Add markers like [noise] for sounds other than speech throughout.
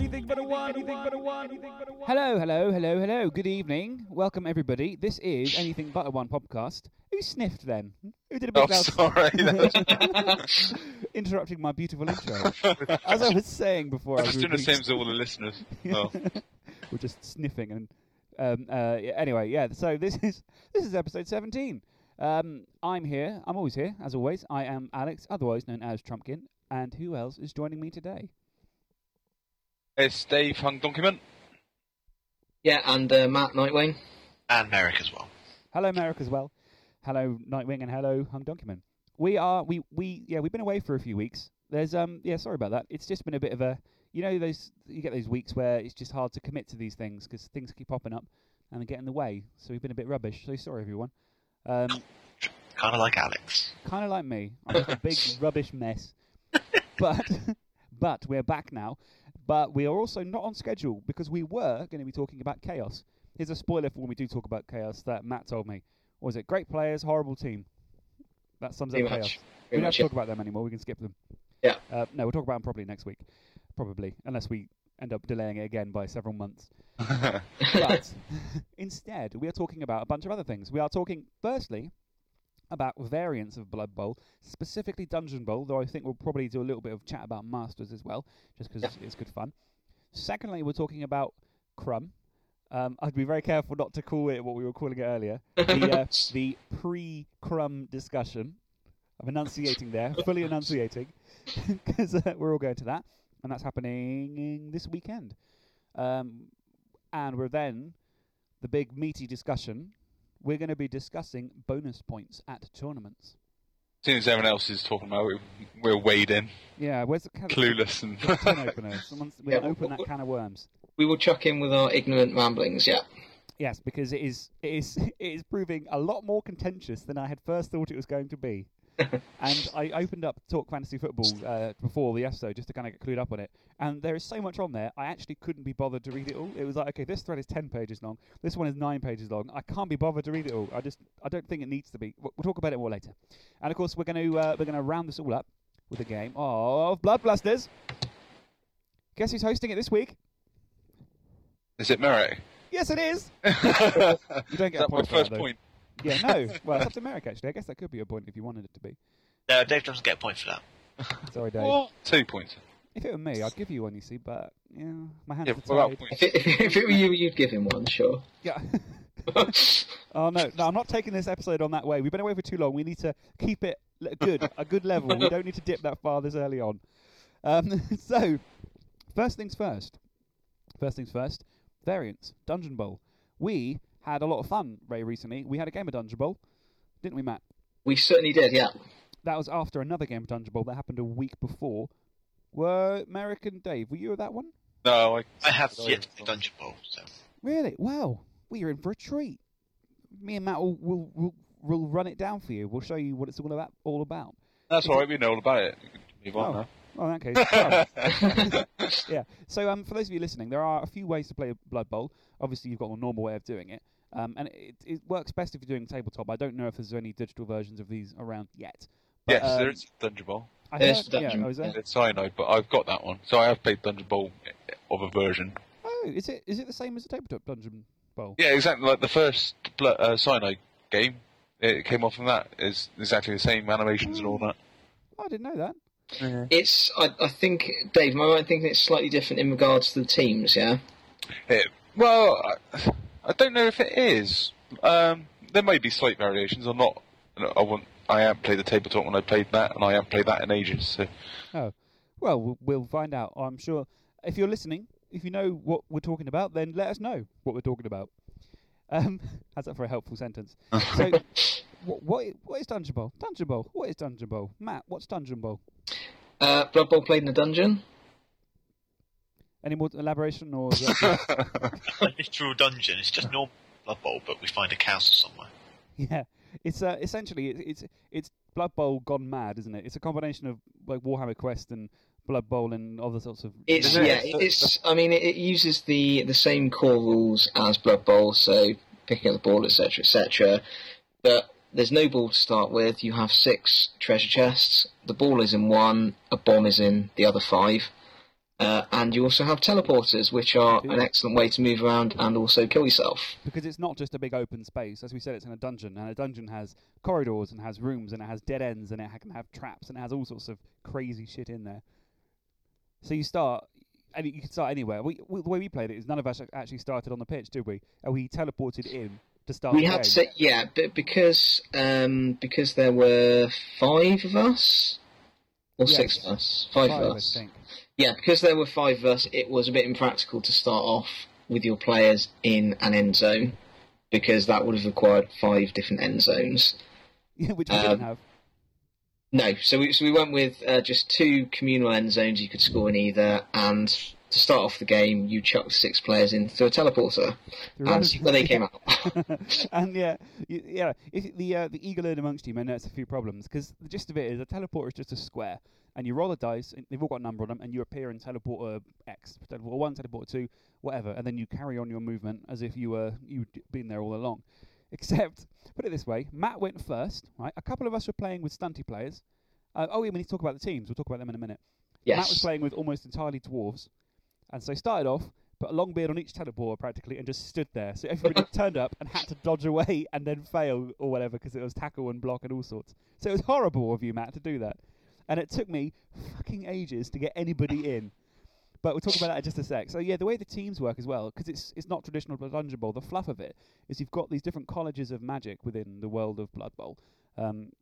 Anything but a one. Anything but a one. Hello, hello, hello, hello. Good evening. Welcome everybody. This is Anything But a One podcast. Who sniffed then? Who did a big Oh, loud sorry. [laughs] [laughs] interrupting my beautiful intro? As I was saying before, I I was was doing the same as all the listeners. [laughs] Oh. We're just sniffing and um, uh, yeah, anyway, yeah. So this is this is episode seventeen. Um, I'm here. I'm always here, as always. I am Alex, otherwise known as Trumpkin. And who else is joining me today? It's Dave Hung Donkeyman. Yeah, and uh, Matt Nightwing. and Merrick as well. Hello, Merrick, as well. Hello, Nightwing, and hello, Hung Donkeyman. We are we we yeah we've been away for a few weeks. There's um yeah sorry about that. It's just been a bit of a you know those you get those weeks where it's just hard to commit to these things because things keep popping up and they get in the way. So we've been a bit rubbish. So sorry everyone. Um, Kind of like Alex. kind of like me. I'm just a big [laughs] rubbish mess. But [laughs] but we're back now. But we are also not on schedule because we were going to be talking about chaos. Here's a spoiler for when we do talk about chaos that Matt told me. What was it? Great players, horrible team. That sums up Pretty chaos. much. we don't have to yeah. talk about them anymore. We can skip them. Yeah. Uh, no, we'll talk about them probably next week. Probably, unless we end up delaying it again by several months. [laughs] But [laughs] instead, we are talking about a bunch of other things. We are talking, firstly, about variants of Blood Bowl, specifically Dungeon Bowl, though I think we'll probably do a little bit of chat about Masters as well, just because it's good fun. Secondly, we're talking about Crumb. Um, I'd be very careful not to call it what we were calling it earlier the, uh, [laughs] the pre Crumb discussion. I'm enunciating there, fully enunciating, [laughs] because uh, we're all going to that, and that's happening this weekend. Um, and we're then the big meaty discussion. We're going to be discussing bonus points at tournaments. As soon as everyone else is talking about it, we're wade in, Yeah, where's the can- clueless, and the tin [laughs] opener? Someone's we Yeah, can open that can of worms. We will chuck in with our ignorant ramblings, yeah. Yes, because it is it is [laughs] it is proving a lot more contentious than I had first thought it was going to be. And I opened up Talk Fantasy Football uh, before the episode just to kind of get clued up on it. And there is so much on there, I actually couldn't be bothered to read it all. It was like, okay, this thread is ten pages long. This one is nine pages long. I can't be bothered to read it all. I just I don't think it needs to be. We'll, we'll talk about it more later. And of course, we're going to uh, we're going to round this all up with a game of Blood Blasters. Guess who's hosting it this week? is it Merrick? Yes, it is. [laughs] You don't get a that my point that, first point? Yeah, no. Well, it's up to Merrick actually. I guess that could be a point if you wanted it to be. No, Dave doesn't get a point for that. [laughs] Sorry, Dave. What? Two points. If it were me, I'd give you one. You see, but yeah, my hands Yeah, are tied. If it, if it were you, you'd give him one, sure. Yeah. [laughs] oh no, no, I'm not taking this episode on that way. We've been away for too long. We need to keep it good, a good level. We don't need to dip that far this early on. Um, [laughs] so, first things first. First things first. Variants, Dungeon Bowl. We had a lot of fun very recently. We had a game of Dungeon Bowl, didn't we, Matt? We certainly did, yeah. That was after another game of Dungeon Bowl that happened a week before. Were Merrick and Dave? Were you at that one? No, I. I have yet to play Dungeon Bowl, so Really? Wow. We are in for a treat. Me and Matt will will, will, will run it down for you. We'll show you what it's all about. All about. That's all right. We know all about it. You can Move on Well, in that case, [laughs] [laughs] yeah. So, um, for those of you listening, there are a few ways to play a Blood Bowl. Obviously, you've got the normal way of doing it, um, and it, it works best if you're doing tabletop. I don't know if there's any digital versions of these around yet. But, yes, um, there is Dungeon Bowl. I There's heard, yeah, Dungeon- oh, is there? It's Cyanide, but I've got that one. So I have played Dungeon Bowl of a version. Oh, is it is it the same as the tabletop Dungeon Bowl? Yeah, exactly. Like the first Bl- uh, Cyanide game, it came off from that. It's exactly the same animations and all that. Oh, I didn't know that. It's, I, I think, Dave, am I right thinking it's slightly different in regards to the teams, yeah? It, well, I, I don't know if it is. Um, there may be slight variations. I'm not. I want. I haven't played the tabletop when I played that, and I haven't played that in ages. So Oh, well, we'll- we'll find out. I'm sure. If you're listening, if you know what we're talking about, then let us know what we're talking about. Um, [laughs] how's that for a helpful sentence? [laughs] So, what, what what is Dungeon Bowl? Dungeon Bowl. What is Dungeon Bowl? Matt, what's Dungeon Bowl? Uh, Blood Bowl played in a dungeon. Any more elaboration, or is that a literal dungeon. It's just normal Blood Bowl, but we find a castle somewhere. yeah? It's uh, essentially it, it's it's Blood Bowl gone mad, isn't it? It's a combination of like Warhammer Quest and Blood Bowl and other sorts of. It's yeah, it's. I mean, it, it uses the the same core rules as Blood Bowl, so picking up the ball, etc., etc. But there's no ball to start with. You have six treasure chests. The ball is in one. A bomb is in the other five. Uh, and you also have teleporters, which are an excellent way to move around and also kill yourself. because it's not just a big open space. As we said, it's in a dungeon, and a dungeon has corridors and has rooms and it has dead ends and it can have traps and it has all sorts of crazy shit in there. So you start, and you can start anywhere. We, we, the way we played it is none of us actually started on the pitch, did we? And we teleported in to start. We had to yeah, but because um, because there were five of us or six of us, five, Five, of us. Yeah, because there were five of us, it was a bit impractical to start off with your players in an end zone because that would have required five different end zones. Yeah, [laughs] which we Um, didn't have. No, so we so we went with uh, just two communal end zones you could score in either, and to start off the game, you chucked six players into a teleporter and see where they came out. [laughs] and yeah, yeah. If the uh, the eagle in amongst you may notice a few problems because the gist of it is a teleporter is just a square, and you roll a dice. And they've all got a number on them, and you appear in teleporter X, teleporter one, teleporter two, whatever, and then you carry on your movement as if you were you'd been there all along. [laughs] Except, put it this way: Matt went first. Right, a couple of us were playing with stunty players. Uh, oh, yeah, we need to talk about the teams. We'll talk about them in a minute. Yes. Matt was playing with almost entirely dwarves, and so started off, put a long beard on each teleporter practically, and just stood there. So everybody [laughs] turned up and had to dodge away and then fail or whatever because it was tackle and block and all sorts. So it was horrible of you, Matt, to do that. And it took me fucking ages to get anybody [laughs] in. But we'll talk about that in just a sec. So yeah, the way the teams work as well, because it's it's not traditional Dungeon Bowl. The fluff of it is you've got these different colleges of magic within the world of Blood Bowl, um,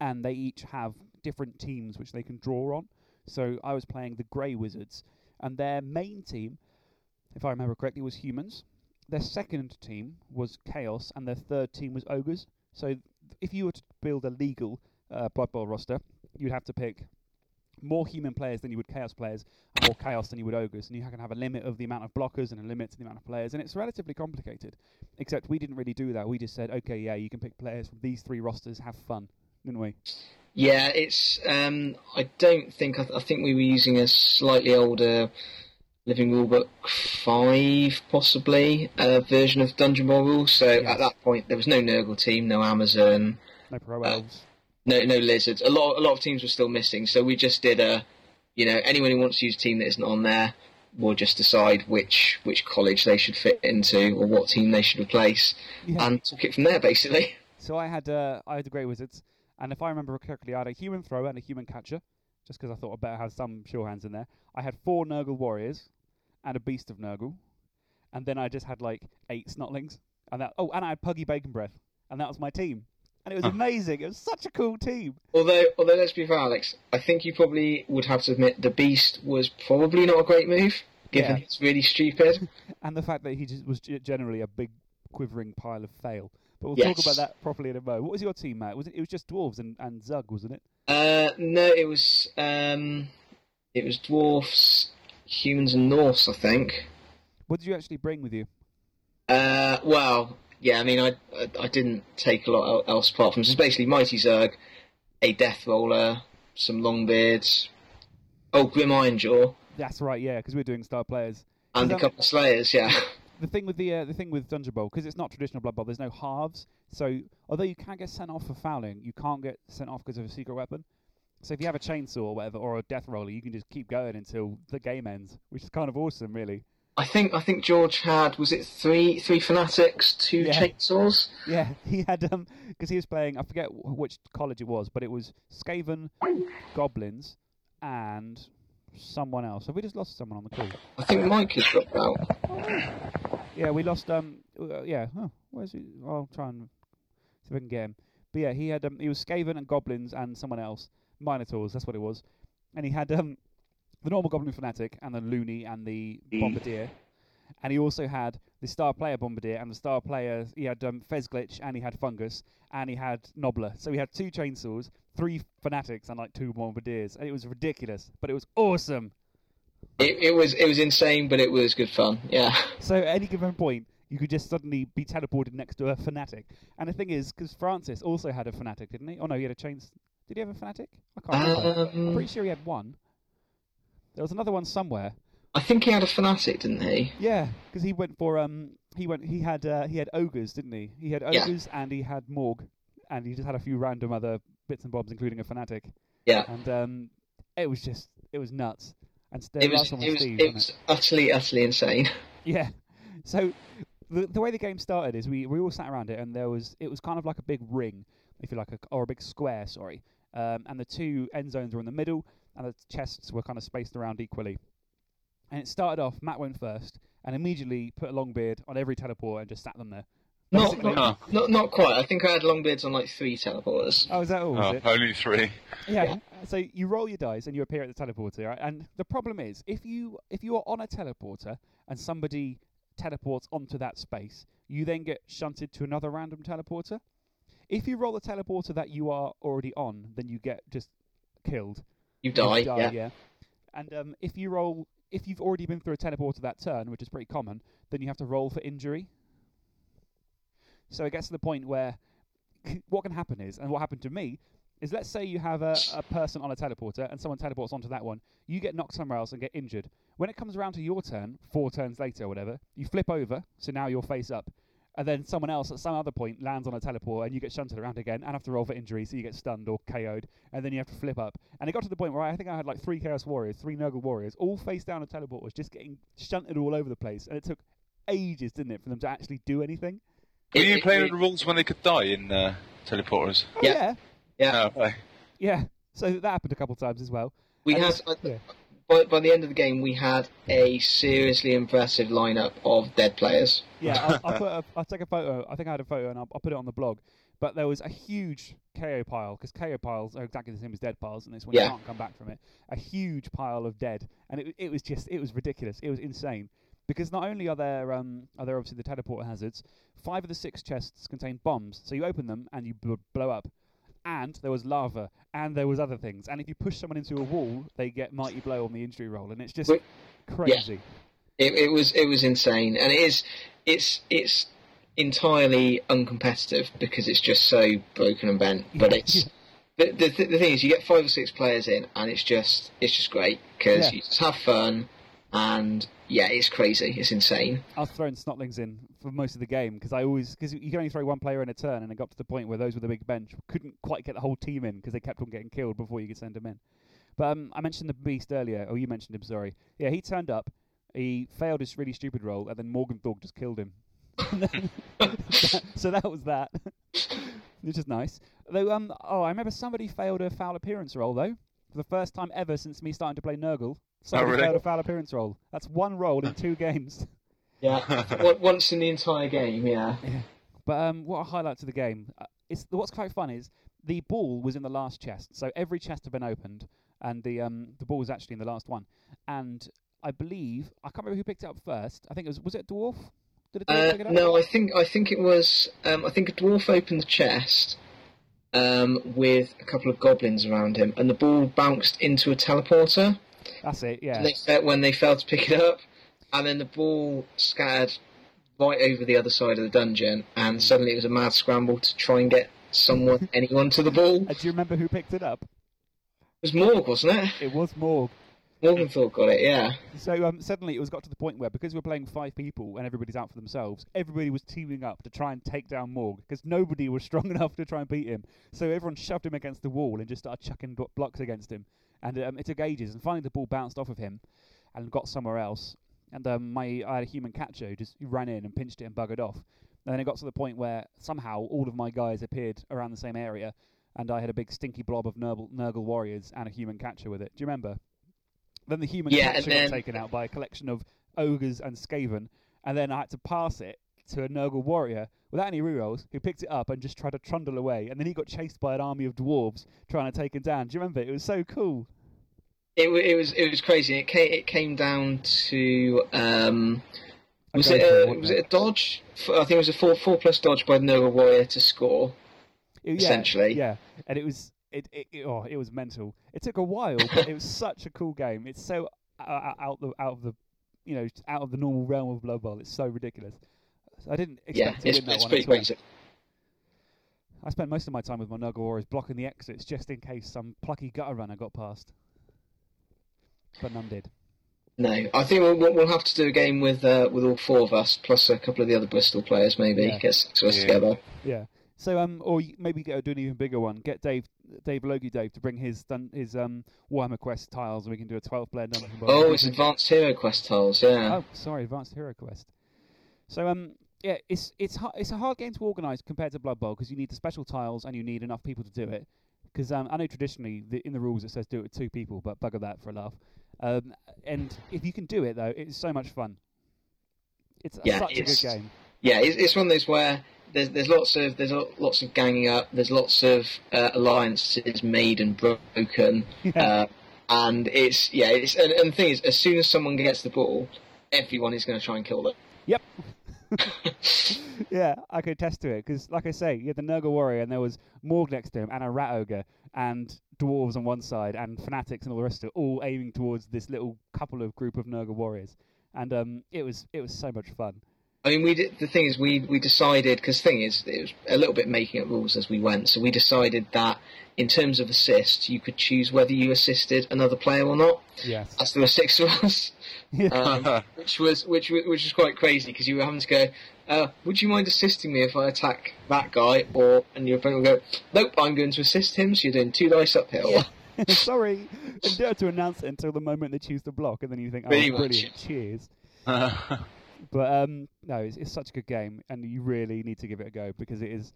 and they each have different teams which they can draw on. So I was playing the Grey Wizards, and their main team, if I remember correctly, was humans. Their second team was Chaos, and their third team was Ogres. So if you were to build a legal uh, Blood Bowl roster, you'd have to pick more human players than you would Chaos players, and more Chaos than you would Ogres, and you can have a limit of the amount of blockers and a limit to the amount of players, and it's relatively complicated. Except we didn't really do that. We just said, okay, yeah, you can pick players from these three rosters, have fun, didn't we? Yeah, it's. Um, I don't think. I, th- I think we were using a slightly older Living Rulebook five, possibly uh, version of Dungeon Bowl rules. So Yes. at that point, there was no Nurgle team, no Amazon, No pro Uh, elves. no no lizards. A lot a lot of teams were still missing. So we just did a. You know, anyone who wants to use a team that isn't on there will just decide which which college they should fit into or what team they should replace, Yeah. and took it from there basically. So I had uh, I had the Grey Wizards, and if I remember correctly, I had a human thrower and a human catcher, just because I thought I'd better have some sure hands in there. I had four Nurgle warriors, and a beast of Nurgle, and then I just had like eight Snotlings, and that oh, and I had Puggy Bacon Breath, and that was my team, and it was ah. amazing. It was such a cool team. Although, although let's be fair, Alex, I think you probably would have to admit the Beast was probably not a great move, given Yeah. it's really stupid. [laughs] and the fact that he just was g- generally a big quivering pile of fail. But we'll talk about that properly in a moment. What was your team, Matt? Was it? It was just dwarves and, and Zug, wasn't it? uh, no, it was um, it was dwarfs, humans, and Norse, I think. What did you actually bring with you? Uh, well, yeah, I mean, I, I I didn't take a lot else apart from just basically Mighty Zug, a Death Roller, some Longbeards, oh Grim Ironjaw, That's right, yeah, because we're doing star players. and a couple of Slayers. Yeah. The thing with the uh, the thing with Dungeon Bowl because it's not traditional Blood Bowl. There's no halves, so although you can get sent off for fouling, you can't get sent off because of a secret weapon. So if you have a chainsaw or whatever, or a death roller, you can just keep going until the game ends, which is kind of awesome, really. I think I think George had was it three three fanatics, two Yeah. chainsaws. Yeah, [laughs] he had um because he was playing. I forget wh- which college it was, but it was Skaven, goblins, and someone else. Have we just lost someone on the call? I think Mike is dropped out. Yeah, we lost. Um, uh, yeah. Oh, where's he? I'll try and see if I can get him. But yeah, he had. Um, he was Skaven and goblins and someone else, Minotaurs. That's what it was. And he had um, the normal goblin fanatic and the loony and the bombardier. And he also had the star player bombardier and the star player. He had um, Fezglitch and he had fungus and he had Nobbla. So he had two chainsaws, three fanatics, and like two bombardiers. And it was ridiculous, but it was awesome. It, it was it was insane, but it was good fun. Yeah. [laughs] So at any given point, you could just suddenly be teleported next to a fanatic. And the thing is, because Francis also had a fanatic, didn't he? Oh no, he had a chains. Did he have a fanatic? I can't remember. I'm Um, pretty sure he had one. There was another one somewhere. I think he had a fanatic, didn't he? Yeah, because he went for um, he went he had uh, he had ogres, didn't he? He had Yeah. ogres and he had morg, and he just had a few random other bits and bobs, including a fanatic. Yeah. And um, it was just it was nuts. And the It was last one was it was Steve, it was utterly utterly insane. [laughs] Yeah. So the the way the game started is we, we all sat around it and there was it was kind of like a big ring, if you like, a, or a big square, sorry. Um, and the two end zones were in the middle, and the chests were kind of spaced around equally. And it started off. Matt went first, and immediately put a long beard on every teleport and just sat them there. Not, Basically- not not not quite. I think I had long longbeards on like three teleporters. Oh, is that all? Oh, is it? only three. Yeah. So you roll your dice and you appear at the teleporter, right? And the problem is, if you if you are on a teleporter and somebody teleports onto that space, you then get shunted to another random teleporter. If you roll the teleporter that you are already on, then you get just killed. You You die. die, yeah. yeah. And um, if you roll, if you've already been through a teleporter that turn, which is pretty common, then you have to roll for injury. So it gets to the point where [laughs] what can happen is, and what happened to me, is let's say you have a, a person on a teleporter and someone teleports onto that one, you get knocked somewhere else and get injured. When it comes around to your turn, four turns later or whatever, you flip over, so now you're face up, and then someone else at some other point lands on a teleport and you get shunted around again and have to roll for injury, so you get stunned or KO'd, and then you have to flip up. And it got to the point where I think I had like three Chaos Warriors, three Nurgle Warriors, all face down on teleporters, just getting shunted all over the place, and it took ages, didn't it, for them to actually do anything? Were It- you it- playing it- with the rules when they could die in uh, teleporters? Oh, Yeah. yeah, Yeah. No, okay. yeah. So that happened a couple of times as well. We And had it's- yeah. by by the end of the game we had a seriously impressive lineup of dead players. Yeah, I'll, I'll, put [laughs] a, I'll take a photo. I think I had a photo and I'll, I'll put it on the blog. But there was a huge KO pile because KO piles are exactly the same as dead piles, and this one you can't come back from it. A huge pile of dead, and it it was just it was ridiculous. It was insane because not only are there um are there obviously the teleport hazards, five of the six chests contain bombs, so you open them and you bl- blow up. And there was lava, and there was other things. And if you push someone into a wall, they get mighty blow on the injury roll, and it's just Wait, crazy. It, it was it was insane, and it is it's it's entirely uncompetitive because it's just so broken and bent. [laughs] But it's the, the the thing is, you get five or six players in, and it's just it's just great because Yeah. you just have fun, and yeah, it's crazy, it's insane. I was throwing snotlings in for most of the game because I always because you can only throw one player in a turn, and it got to the point where those with the big bench couldn't quite get the whole team in because they kept on getting killed before you could send them in. But um, I mentioned the beast earlier. Oh, you mentioned him. Sorry. Yeah, he turned up. He failed his really stupid role, and then Morg 'n' Thorg just killed him. [laughs] so that was that, [laughs] which is nice. Though, um, oh, I remember somebody failed a foul appearance roll though, for the first time ever since me starting to play Nurgle. Somebody really? failed a foul appearance roll. That's one roll in two games. [laughs] Yeah, once in the entire game, yeah. But um, what a highlight to the game! Uh, it's what's quite fun is the ball was in the last chest, so every chest had been opened, and the um the ball was actually in the last one. And I believe I can't remember who picked it up first. I think it was was it a dwarf? Did a dwarf Uh, pick it up? no, I think I think it was. Um, I think a dwarf opened the chest um, with a couple of goblins around him, and the ball bounced into a teleporter. That's it. Yeah. And they when they failed to pick it up, and then the ball scattered right over the other side of the dungeon, and suddenly it was a mad scramble to try and get someone, [laughs] anyone to the ball. Uh, do you remember who picked it up? It was Morg, wasn't it? It was Morg. Morgenthau got it, yeah. So um, suddenly it was got to the point where because we were playing five people and everybody's out for themselves, everybody was teaming up to try and take down Morg because nobody was [laughs] strong enough to try and beat him. So everyone shoved him against the wall and just started chucking blocks against him, and um, it took ages. And finally the ball bounced off of him and got somewhere else. And um, my I had a human catcher who just ran in and pinched it and buggered off. And then it got to the point where somehow all of my guys appeared around the same area, and I had a big stinky blob of Nurgle, Nurgle warriors and a human catcher with it. Do you remember? Then the human Yeah, catcher then- got taken out by a collection of ogres and Skaven, and then I had to pass it to a Nurgle warrior without any rerolls, who picked it up and just tried to trundle away, and then he got chased by an army of dwarves trying to take him down. Do you remember? It was so cool. It, it was it was crazy. It came it came down to um, was it a, was it a dodge? I think it was a four four plus dodge by the Nurgle Warrior to score. Yeah, essentially. Yeah, and it was it, it, it oh it was mental. It took a while, but it was [laughs] such a cool game. It's so uh, out the out of the you know out of the normal realm of Blood Bowl. It's so ridiculous. I didn't Yeah, expect to win that it's one pretty at all. crazy. I spent most of my time with my Nurgle blocking the exits just in case some plucky gutter runner got past. But none did. No, I think we'll, we'll we'll have to do a game with uh, with all four of us plus a couple of the other Bristol players maybe Yeah. get six of us Yeah. together. Yeah. So um, or you maybe get do an even bigger one. Get Dave, Dave Logie, Dave to bring his dun- his um Warhammer Quest tiles, and we can do a twelve player dungeon. Bowl. Oh, it's Advanced Hero Quest tiles, yeah. Oh, sorry, Advanced Hero Quest. So um, yeah, it's it's hu- it's a hard game to organise compared to Blood Bowl because you need the special tiles and you need enough people to do it. Because um, I know traditionally the, in the rules it says do it with two people, but bugger that for a laugh. Um, and if you can do it though, it's so much fun. It's Yeah, such a good game. yeah, it's, it's one of those where there's there's lots of there's lots of ganging up. There's lots of uh, alliances made and broken, [laughs] uh, and it's yeah. It's and, and the thing is, as soon as someone gets the ball, everyone is going to try and kill them. Yep. [laughs] yeah, I could attest to it because, like I say, you had the Nurgle warrior, and there was Morg next to him, and a rat ogre, and dwarves on one side, and fanatics and all the rest of it, all aiming towards this little couple of group of Nurgle warriors, and um, it was it was so much fun. I mean, we did, the thing is, we we decided because thing is, it was a little bit making up rules as we went. So we decided that in terms of assist, you could choose whether you assisted another player or not. Yes. As there were six of us, Yeah. um, which was which which was quite crazy because you were having to go. Uh, would you mind assisting me if I attack that guy? Or and your opponent will go, nope, I'm going to assist him. So you're doing two dice uphill. Yeah. [laughs] [laughs] Sorry, and don't have to announce it until the moment they choose to block, and then you think, "Oh, Pretty much. brilliant! Cheers." [laughs] But um, no, it's, it's such a good game, and you really need to give it a go because it is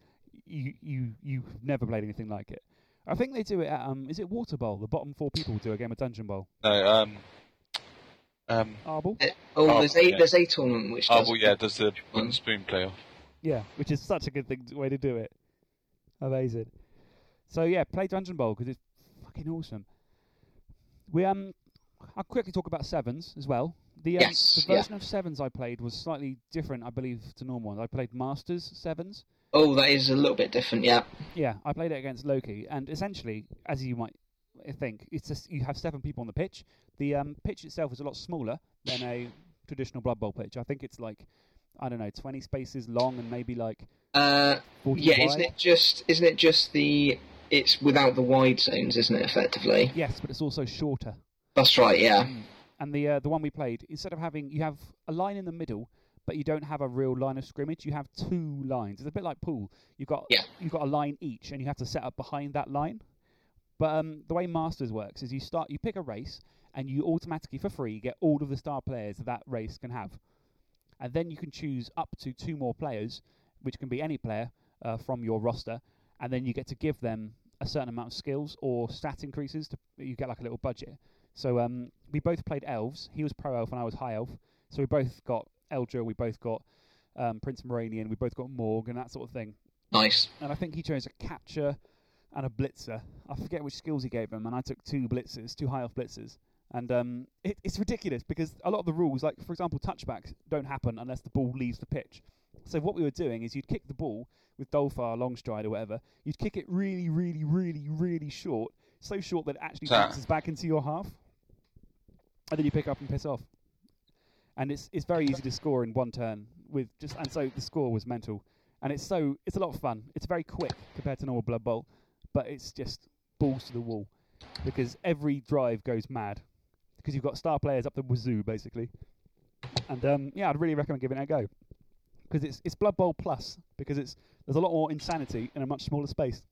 you you you've never played anything like it. I think they do it at um, is it Water Bowl? The bottom four people do a game of Dungeon Bowl. no, um, um, Arble, Uh, Oh, there's a yeah. there's a tournament which oh, does well, yeah, does the one. wooden spoon playoff. yeah, which is such a good thing way to do it. Amazing. So yeah, play Dungeon Bowl because it's fucking awesome. We um, I'll quickly talk about sevens as well. The um, Yes, the yeah. version of sevens I played was slightly different, I believe, to normal ones. I played Masters sevens. Oh, that is a little bit different. Yeah. Yeah, I played it against Loki, and essentially, as you might think, it's just you have seven people on the pitch. The um, pitch itself is a lot smaller than a traditional Blood Bowl pitch. I think it's like I don't know, twenty spaces long and maybe like Uh, yeah, wide. isn't it just isn't it just the it's without the wide zones, isn't it? Effectively, Yes, but it's also shorter. that's right. Yeah, Mm. And the uh, the one we played, instead of having you have a line in the middle, but you don't have a real line of scrimmage. You have two lines. It's a bit like pool. You've got Yeah. you've got a line each, and you have to set up behind that line. But um, the way Masters works is you start you pick a race, and you automatically for free get all of the star players that, that race can have, and then you can choose up to two more players, which can be any player uh, from your roster, and then you get to give them a certain amount of skills or stat increases. To you get like a little budget. So um, we both played elves. He was pro elf and I was high elf. So we both got Eldril. We both got um, Prince Moranion. We both got Morg and that sort of thing. nice. And I think he chose a catcher and a blitzer. I forget which skills he gave him, and I took two blitzers, two high elf blitzers. And um, it, it's ridiculous because a lot of the rules, like for example, touchbacks don't happen unless the ball leaves the pitch. So what we were doing is you'd kick the ball with Dolfar, long stride, or whatever. You'd kick it really, really, really, really short, so short that it actually bounces back into your half, and then you pick up and piss off. And it's it's very easy to score in one turn with just and so the score was mental, and it's so it's a lot of fun. It's very quick compared to normal Blood Bowl, but it's just balls to the wall because every drive goes mad because you've got star players up the wazoo basically. And um, yeah, I'd really recommend giving it a go because it's it's Blood Bowl plus because it's there's a lot more insanity in a much smaller space.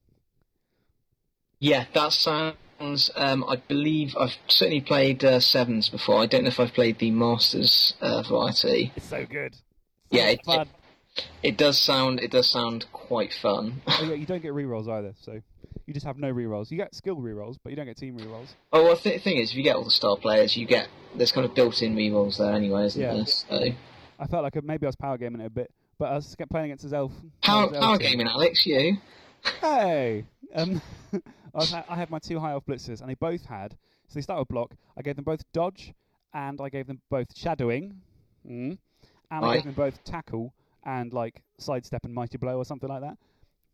Yeah, that sounds. Um, I believe I've certainly played uh, sevens before. I don't know if I've played the Masters uh, variety. It's so good. Yeah, it- fun. It does sound. It does sound quite fun. oh, yeah, [laughs] you don't get rerolls either, so you just have no rerolls. You get skill rerolls, but you don't get team rerolls. oh, well, the thing is, if you get all the star players, you get there's kind of built-in rerolls there anyway, isn't Yeah. there? So I felt like maybe I was power gaming it a bit, but I was playing against his elf. power power gaming, Alex. You. [laughs] Hey, um, [laughs] I, was ha- I had my two high elf blitzers, and they both had. So they start with block. I gave them both dodge, and I gave them both shadowing, mm, and I gave them both tackle and like sidestep and mighty blow or something like that.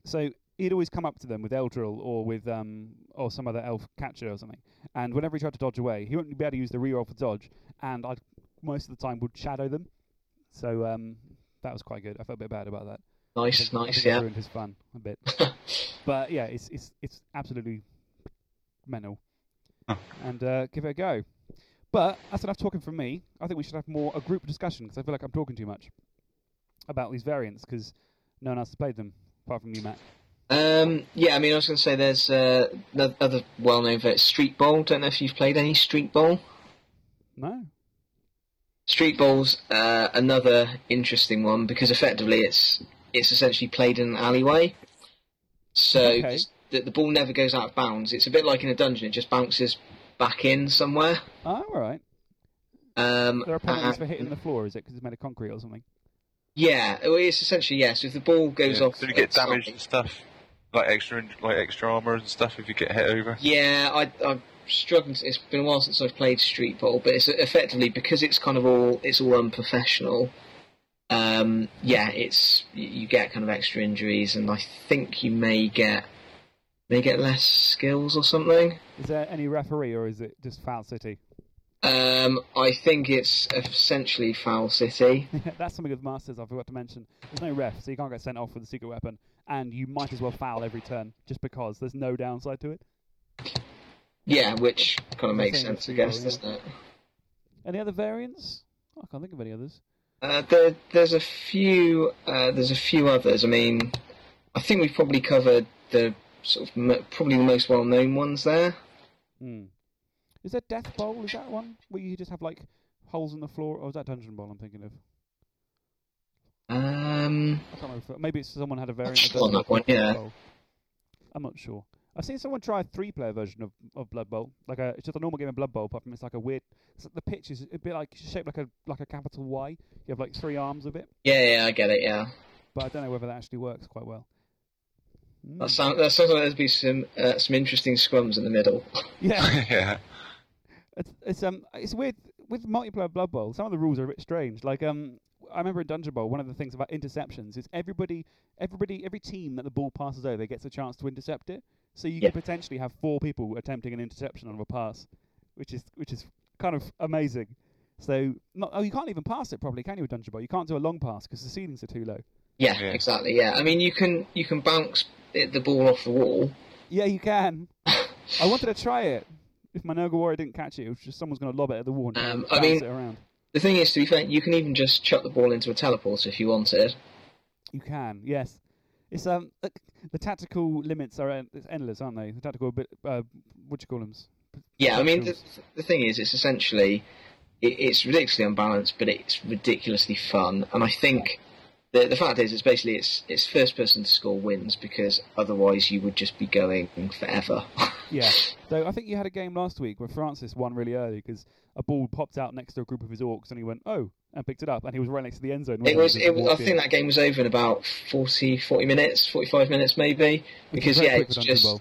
So he'd always come up to them with Eldril or with um or some other elf catcher or something, and whenever he tried to dodge away, he wouldn't be able to use the reroll for dodge, and I most of the time would shadow them. So um that was quite good. I felt a bit bad about that. I Nice, think- nice. Yeah. ruined his fun a bit. [laughs] But yeah, it's it's it's absolutely mental. And uh, give it a go. But that's enough talking from me. I think we should have more a group discussion because I feel like I'm talking too much about these variants because no one else has played them. apart from you, Matt? Um, yeah, I mean, I was going to say there's uh, another- other well-known vet, Street Bowl. Don't know if you've played any Street Bowl. No. Street Bowl's uh, another interesting one because effectively it's it's essentially played in an alleyway. So Okay. it's- the, the ball never goes out of bounds. It's a bit like in a dungeon; it just bounces back in somewhere. Oh, all right. Um, There are penalties and- for hitting the floor, is it? Because it's made of concrete or something. Yeah, it's essentially yes. if the ball goes Yeah. off, So you get outside- damaged and stuff, like extra, like extra armor and stuff if you get hit over. Yeah, I, I'm struggling. To, it's been a while since I've played Street Bowl, but it's effectively because it's kind of all it's all unprofessional. Um, yeah, it's you get kind of extra injuries, and I think you may get may get less skills or something. Is there any referee, or is it just Foul City? Um, I think it's essentially Foul City. [laughs] That's something with Masters I forgot to mention. There's no ref, so you can't get sent off with a secret weapon, and you might as well foul every turn just because there's no downside to it. Yeah, which kind of makes sense, I guess, doesn't it? Any other variants? Oh, I can't think of any others. Uh, there, there's a few. Uh, there's a few others. I mean, I think we've probably covered the sort of mo- probably the most well-known ones there. Hmm. Is there Death Bowl? Is that one where you just have like holes in the floor, or is that Dungeon Bowl? I'm thinking of. Um, I can't remember. if- Maybe it's someone had a variant. Of forgotten that one, yeah. Bowl. I'm not sure. I've seen someone try a three-player version of, of Blood Bowl, like a it's just a normal game of Blood Bowl, apart from it's like a weird. It's, the pitch is a bit like shaped like a like a capital Y. You have like three arms of it, yeah, yeah, I get it. Yeah, but I don't know whether that actually works quite well. Hmm. that sounds that sounds like there's be some uh, some interesting scrums in the middle. [laughs] [laughs] Yeah, yeah. it's, it's um it's weird with multiplayer Blood Bowl. Some of the rules are a bit strange. Like um, I remember in Dungeon Bowl, one of the things about interceptions is everybody, everybody, every team that the ball passes over gets a chance to intercept it. So you Yeah. can potentially have four people attempting an interception on a pass, which is which is kind of amazing. So not, oh, you can't even pass it properly, can you? With Dungeon Bowl, you can't do a long pass because the ceilings are too low. yeah, Yeah. exactly. Yeah, I mean you can you can bounce it, the ball off the wall. Yeah, you can. [laughs] I wanted to try it. If my Nurgle Warrior didn't catch it, it was just someone's going to lob it at the wall and Um, bounce I mean- it around. The thing is, to be fair, you can even just chuck the ball into a teleporter if you wanted. You can, yes. It's um the tactical limits are en- it's endless, aren't they? The tactical bit, uh, what do you call them? Yeah, I mean the, the thing is, it's essentially it, it's ridiculously unbalanced, but it's ridiculously fun. And I think the the fact is, it's basically it's it's first person to score wins because otherwise you would just be going forever. [laughs] Yeah. So I think you had a game last week where Francis won really early because a ball popped out next to a group of his orcs and he went oh and picked it up and he was right next to the end zone. it was, it was I think in. that game was over in about 40, 40 minutes, forty five minutes maybe. Which Because yeah, it's just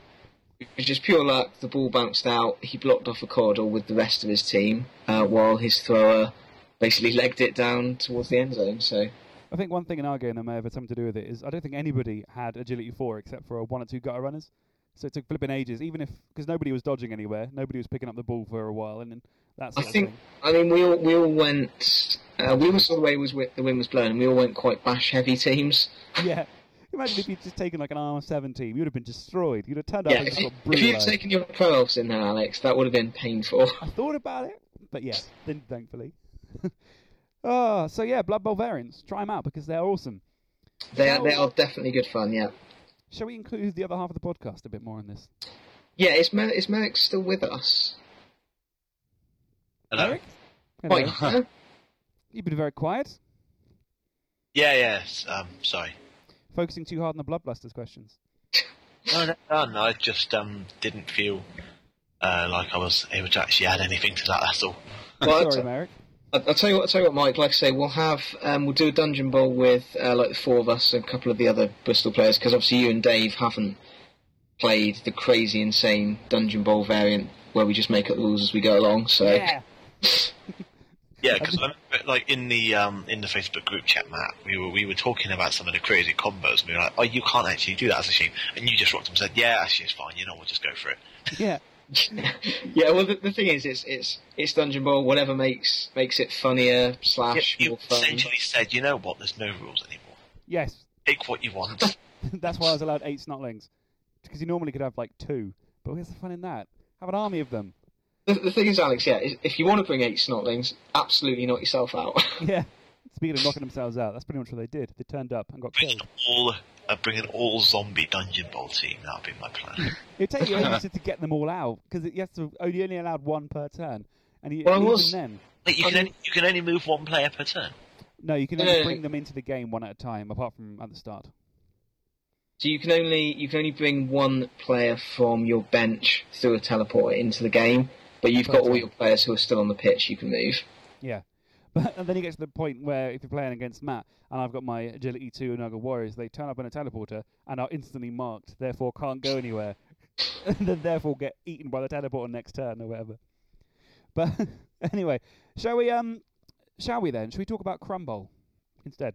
it was just pure luck. The ball bounced out. He blocked off a corridor with the rest of his team, uh, while his thrower basically legged it down towards the end zone. So I think one thing in our game that may have had something to do with it is I don't think anybody had agility four except for one or two gutter runners. So it took flipping ages, even if because nobody was dodging anywhere, nobody was picking up the ball for a while, and then that's. I think. I mean we all we all went. Uh, we all saw the way was the wind was blowing, and we all went quite bash heavy teams. [laughs] Yeah. Imagine if you'd just taken like an arm seven team, you'd have been destroyed. You'd have turned up Yeah, and if just got if you'd taken your pro elves in there, Alex, that would have been painful. [laughs] I thought about it, but yes, didn't thankfully. oh, [laughs] so yeah, Blood Bowl variants. Try them out because they're awesome. They are, they are definitely good fun. Yeah, Shall we include the other half of the podcast a bit more in this? yeah. Is Mer- is Merrick still with us? Hello? Eric? Hello. Quite. no? [laughs] You've been very quiet, Yeah, yes. Um, sorry. focusing too hard on the Bloodbusters questions. No, no, no, no, I just um didn't feel uh, like I was able to actually add anything to that. That's all. Well, Sorry, Merrick. I'll, I'll tell you what. I'll tell you what, Mike. Like I say, we'll have um, we'll do a dungeon bowl with uh, like the four of us and a couple of the other Bristol players because obviously you and Dave haven't played the crazy, insane dungeon bowl variant where we just make up the rules as we go along. So Yeah. [laughs] Yeah, because like in the um in the Facebook group chat, Matt, we were we were talking about some of the crazy combos, and we were like, "Oh, you can't actually do that as a team," and you just rocked up and said, "Yeah, actually, it's fine. You know, we'll just go for it." Yeah. [laughs] [laughs] yeah. Well, the, the thing is, it's it's it's dungeon Bowl. Whatever makes makes it funnier slash you more fun. essentially said, "You know what? There's no rules anymore. Yes. Take what you want." [laughs] That's why I was allowed eight snotlings. Because you normally could have like two. But where's the fun in that? Have an army of them. The, the thing is, Alex, yeah, is if you want to bring eight snotlings, absolutely knock yourself out. [laughs] Yeah. Speaking of knocking themselves out, that's pretty much what they did. They turned up and got Bring killed. all uh, bring an all zombie Dungeon Bowl team. That would be my plan. [laughs] It'd take you ages to get them all out because you have to only only allowed one per turn, and you, Well, even what's- then, Wait, you can only, you can only move one player per turn. no, you can only Yeah. bring them into the game one at a time, apart from at the start. So you can only you can only bring one player from your bench through a teleporter into the game, but you've got all your players who are still on the pitch. You can move. Yeah. But [laughs] and then you get to the point where if you're playing against Matt and I've got my agility two and Nurgle Warriors, they turn up in a teleporter and are instantly marked, therefore can't go anywhere. [laughs] and then therefore get eaten by the teleporter next turn or whatever. But [laughs] anyway, shall we um shall we then? Shall we talk about Crumble instead?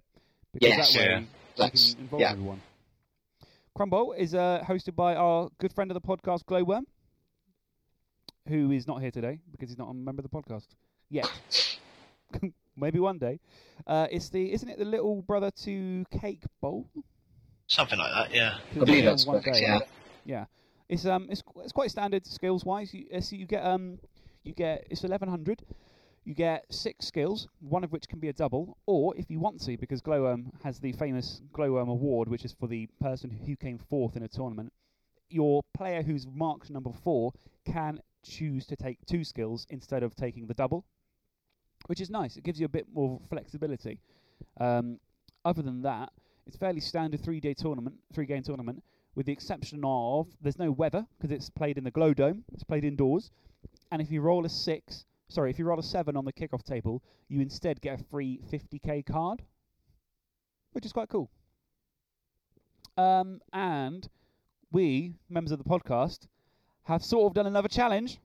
Because Yes. that way Yeah. Let's- can involve yeah. everyone. Crumble is uh, hosted by our good friend of the podcast, Glowworm, who is not here today because he's not a member of the podcast yet. [laughs] Maybe one day. Uh, it's the isn't it the little brother to Cake Bowl? Something like that, yeah. I believe that's one correct. day, Yeah. yeah. It's um it's qu- it's quite standard skills wise. You uh, so you get um you get it's eleven hundred. You get six skills, one of which can be a double, or if you want to, because Glowworm has the famous Glowworm Award, which is for the person who came fourth in a tournament. Your player who's marked number four can choose to take two skills instead of taking the double, which is nice. It gives you a bit more flexibility. Um, other than that, it's fairly standard three-day tournament, three-game tournament, with the exception of there's no weather because it's played in the Glow Dome. It's played indoors, and if you roll a six, sorry, if you roll a seven on the kickoff table, you instead get a free 50k card, which is quite cool. Um, and we, members of the podcast, have sort of done another challenge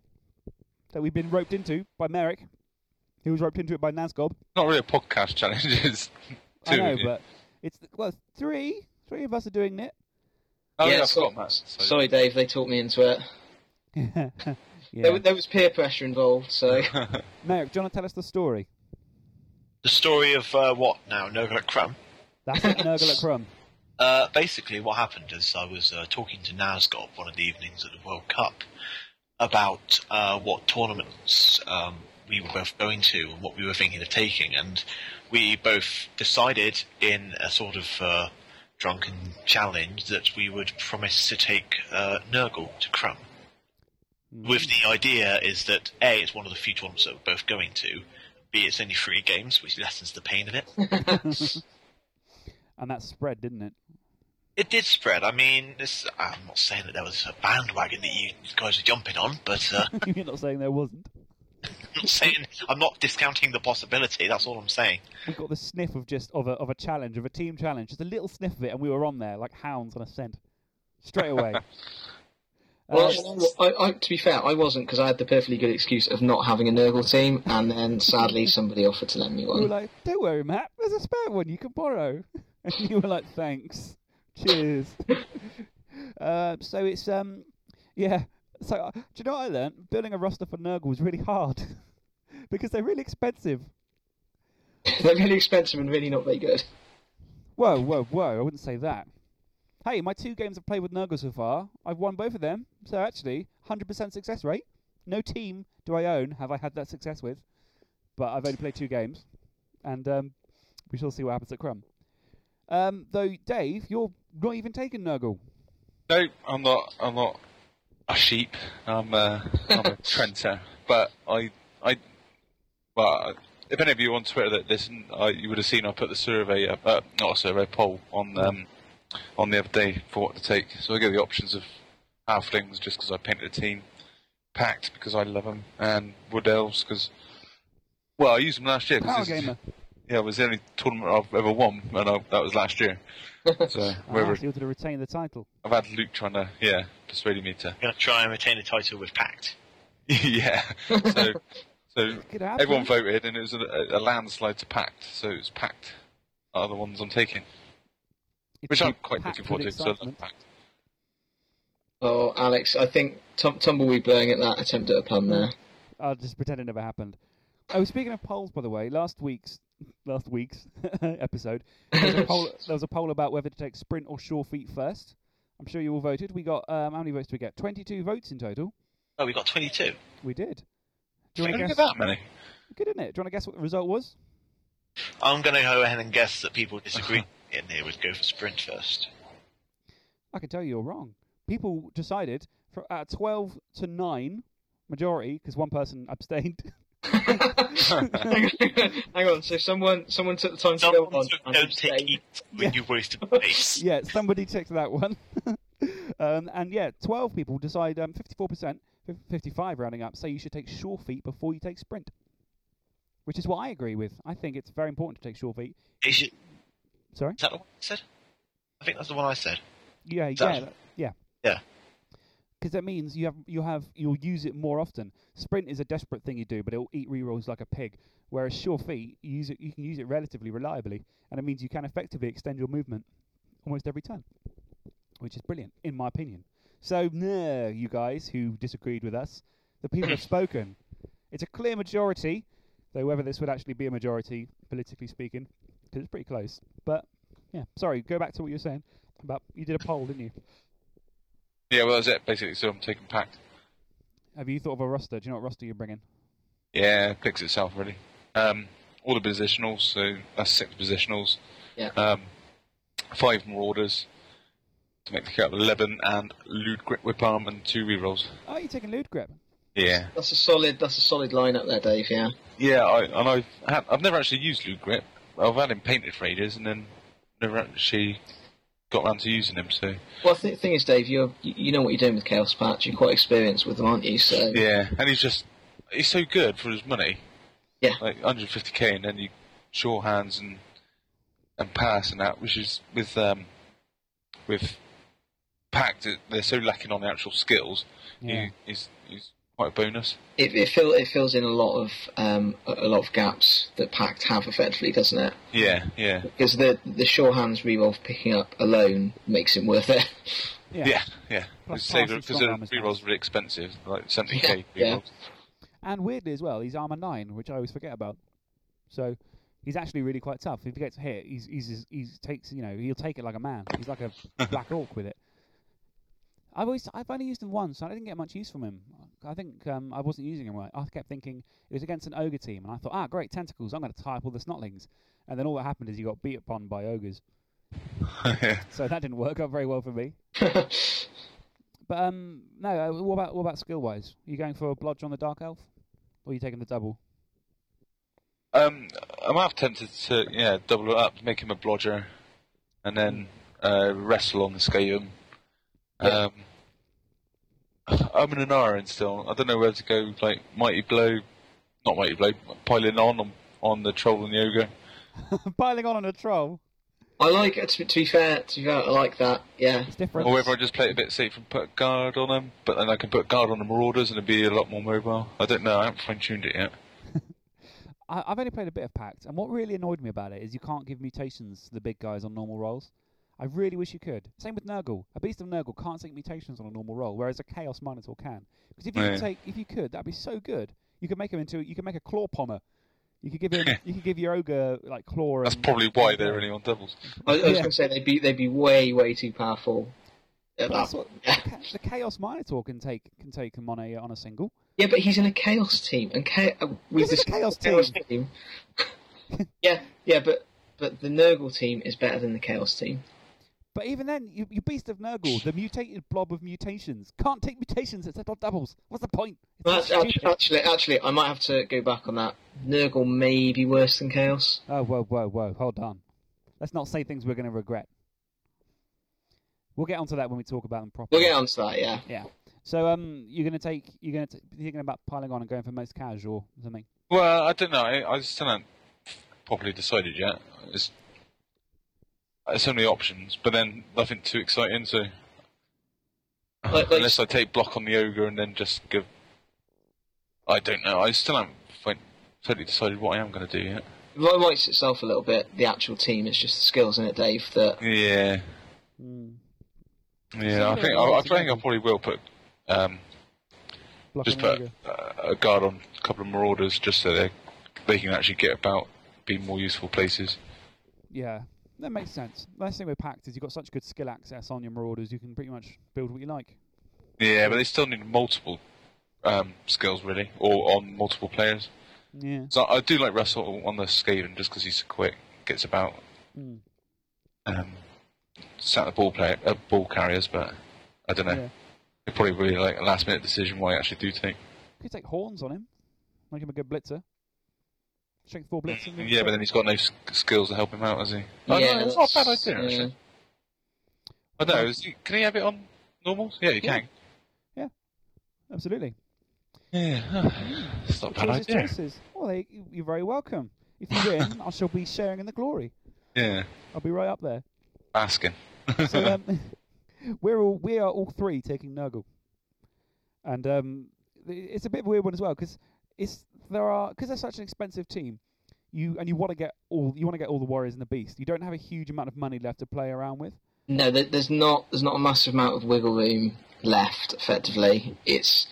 that we've been roped into by Merrick, who was roped into it by Nazgob. Not really a podcast challenge. [laughs] It's two. I know, but it's well, three, three of us are doing it. oh yeah, Yeah, so- Matt. So- Sorry, Dave. They talked me into it. [laughs] yeah. There, there was peer pressure involved, so [laughs] Merrick, do you want to tell us the story? The story of uh, what now? Nurgle Crumb. That's it, Nurgle at Crumb. Uh, basically, what happened is I was uh, talking to Nazgob one of the evenings at the World Cup about uh, what tournaments um, we were both going to and what we were thinking of taking, and we both decided in a sort of uh, drunken challenge that we would promise to take uh, Nurgle to Crumb. With the idea is that A, it's one of the few tournaments that we're both going to, B, it's only three games, which lessens the pain of it. [laughs] and that spread, didn't it? It did spread. I mean, this, I'm not saying that there was a bandwagon that you guys were jumping on, but uh, [laughs] You're not saying there wasn't. I'm not saying I'm not discounting the possibility. That's all I'm saying. We got the sniff of just of a of a challenge, of a team challenge, just a little sniff of it, and we were on there like hounds on a scent, straight away. [laughs] well, Uh, I, I, to be fair, I wasn't because I had the perfectly good excuse of not having a Nurgle team, and then sadly somebody offered to lend me one. we were one. like, "Don't worry, Matt. There's a spare one you can borrow." [laughs] And you were like, "Thanks, cheers." [laughs] uh, so it's um, yeah. So uh, do you know what I learned? Building a roster for Nurgle was really hard [laughs] because they're really expensive. They're really expensive and really not very good. Whoa, whoa, whoa! I wouldn't say that. Hey, my two games I've played with Nurgle so far, I've won both of them. So actually, 100% success rate. No team do I own have I had that success with, but I've only played two games, and um, we shall see what happens at Crumb. Um, though, Dave, you're not even taking Nurgle. No, I'm not. I'm not a sheep. I'm a, I'm a [laughs] trenter. But I, I, well, if any of you on Twitter that listen, I, you would have seen I put the survey, up, uh, not a survey, poll on um, on the other day for what to take. So I gave the options of halflings just because I painted a team, Pact because I love them, and wood elves because. Well, I used them last year. Power gamer. Yeah, it was the only tournament I've ever won, and I, that was last year. [laughs] So Ah, whether so you wanted to retain the title. I've had Luke trying to, yeah, persuading me to I'm going to try and retain the title with Pact. [laughs] yeah. So, so [laughs] everyone voted, and it was a, a landslide to Pact. So it was Pact are the ones I'm taking, It's which I'm quite looking forward to. So I love excitement. Pact. Oh, Alex, I think tum- tumbleweed blowing at that attempt at a pun there. I'll just pretend it never happened. Oh, speaking of polls, by the way, last week's last week's [laughs] episode, [laughs] there was, a poll, there was a poll about whether to take sprint or sure feet first. I'm sure you all voted. We got um, how many votes did we get? 22 votes in total. Oh, we got 22. We did. Do you want to get guess? that many? Good, isn't it? Do you want to guess what the result was? I'm going to go ahead and guess that people disagree [laughs] and they would go for sprint first. I can tell you you're wrong. People decided for uh, 12 to 9 majority because one person abstained. Hang, on, hang on. So someone someone took the time to go Someone on. took don't take abstain. it when you wasted space. [laughs] yeah, somebody ticked that one. [laughs] um, and yeah, 12 people decide, um, 54%, fif- 55 rounding up, say you should take sure feet before you take sprint. Which is what I agree with. I think it's very important to take sure feet. Is, it, Sorry? is that the one I said? I think that's the one I said. Yeah, Is yeah, that- that- yeah. Yeah. Because that means you have you have you'll use it more often. Sprint is a desperate thing you do, but it'll eat rerolls like a pig. Whereas sure feet, you use it you can use it relatively reliably, and it means you can effectively extend your movement almost every turn, which is brilliant in my opinion. So, no, you guys who disagreed with us, the people have [coughs] spoken. It's a clear majority, though whether this would actually be a majority, politically speaking, because it's pretty close. But yeah, sorry, go back to what you were saying about you did a poll, didn't you? Yeah, well, that's it, basically. So I'm taking Pact. Have you thought of a roster? Do you know what roster you're bringing? Yeah, it picks itself, really. Um, all the positionals, so that's six positionals. Yeah. Um, five Marauders to make the count of 11, and Lewdgrip Whiparm and two rerolls. Oh, you're taking Lewdgrip. Yeah. That's a solid. That's a solid lineup there, Dave. Yeah. Yeah, I, and I've had, I've never actually used Lude Grip. I've had him painted for ages, and then never actually got around to using him. So Well, the thing is, Dave, you're you you know what you're doing with Chaos Pact. You're quite experienced with them, aren't you? So yeah, and he's just he's so good for his money. Yeah. like 150k, and then you sure hands and and pass and that, which is with um with Pact they're so lacking on the actual skills. Yeah. He, he's he's quite a bonus. it it, fill, it fills in a lot of um a, a lot of gaps that Pact have effectively, doesn't it? Yeah, yeah, Because the the sure hands reroll picking up alone makes it worth it. Yeah. yeah, yeah. Because the strong arm is rerolls nice. really expensive, like 70k Yeah, yeah. And weirdly as well, he's armor nine, which I always forget about. So he's actually really quite tough. If he gets hit, he's he's he's takes you know he'll take it like a man. He's like a [laughs] black orc with it. I've always I've only used him once. And I didn't get much use from him. I think um, I wasn't using him right. I kept thinking it was against an ogre team, and I thought, ah, great tentacles. I'm going to tie up all the snotlings. And then all that happened is he got beat upon by ogres. [laughs] So that didn't work out very well for me. [laughs] But um, no. Uh, what about what about skill wise? Are you going for a blodge on the dark elf, or are you taking the double? Um, I'm half tempted to yeah double it up, make him a blodger, and then uh, wrestle on the Skaven. Yeah. Um, I'm in an iron still. I don't know where to go. Like mighty blow, not mighty blow, piling on on, on the troll and the ogre. [laughs] Piling on on a troll. I like it. To, to be fair, to be fair, I like that. Yeah. It's different. Or whether I just play it a bit safe and put a guard on them, but then I can put guard on the marauders and it'd be a lot more mobile. I don't know. I haven't fine tuned it yet. [laughs] I, I've only played a bit of Pact, and what really annoyed me about it is you can't give mutations to the big guys on normal rolls. I really wish you could. Same with Nurgle. A Beast of Nurgle can't take mutations on a normal roll, whereas a Chaos Minotaur can. Because if you Yeah. could take, if you could, that'd be so good. You could make him into, you could make a Claw Pommer. You could give him, [laughs] you could give your ogre like claw. That's and- probably why they're only on doubles. I, I was Yeah. going to say they'd be they'd be way way too powerful. at But that's what point. the, Chaos Minotaur can take can take him on a on a single. Yeah, but he's in a chaos team, and cha- uh, we've He's in a discussed chaos team. [laughs] yeah, yeah, but but the Nurgle team is better than the chaos team. But even then, you, you Beast of Nurgle, the mutated blob of mutations, can't take mutations except on doubles. What's the point? It's Well, actually, actually, actually, I might have to go back on that. Nurgle may be worse than chaos. Oh, whoa, whoa, whoa! Hold on. Let's not say things we're going to regret. We'll get onto that when we talk about them properly. We'll get onto that. Yeah. Yeah. So, um, you're going to take, you're going to thinking about piling on and going for most casual or something. Well, I don't know. I, I still haven't properly decided yet. It's, it's so many options, but then nothing too exciting. So Like- like- unless I take block on the ogre and then just give, I don't know. I still haven't fin- totally decided what I am going to do yet. It writes itself a little bit. The actual team, it's just the skills in it, Dave. That Yeah, Mm. yeah. I think I, I think I probably will put um, Block just put Ogre. uh, a guard on a couple of marauders just so they they can actually get about, be more useful places. Yeah, that makes sense. The Nice thing with Pact is you've got such good skill access on your Marauders, you can pretty much build what you like. Yeah, but they still need multiple um, skills really, or on multiple players. Yeah. So I do like wrestle on the Skaven just because he's so quick, gets about. Mm. Um, sat the ball player, uh, ball carriers, but I don't know. Yeah. It'd probably be like a last minute decision what I actually do take. Could take horns on him. Make him a good blitzer. Strength four blitzer. Yeah, but then he's got no s- skills to help him out, has he? Oh, yeah, no, it's not a bad that's- idea, yeah. actually. I don't know. Is he, can he have it on normal? Yeah, he Yeah. can. Yeah, absolutely. Yeah, [sighs] it's not a bad idea. choices. Well, they, you're very welcome. If you win, [laughs] I shall be sharing in the glory. Yeah, I'll be right up there. asking. So [laughs] um, [laughs] we're all we are all three taking Nurgle, and um, it's a bit of a weird one as well because it's there are because they're such an expensive team. You and you want to get all you want to get all the warriors and the beast. You don't have a huge amount of money left to play around with. No, there's not. There's not a massive amount of wiggle room left. Effectively, it's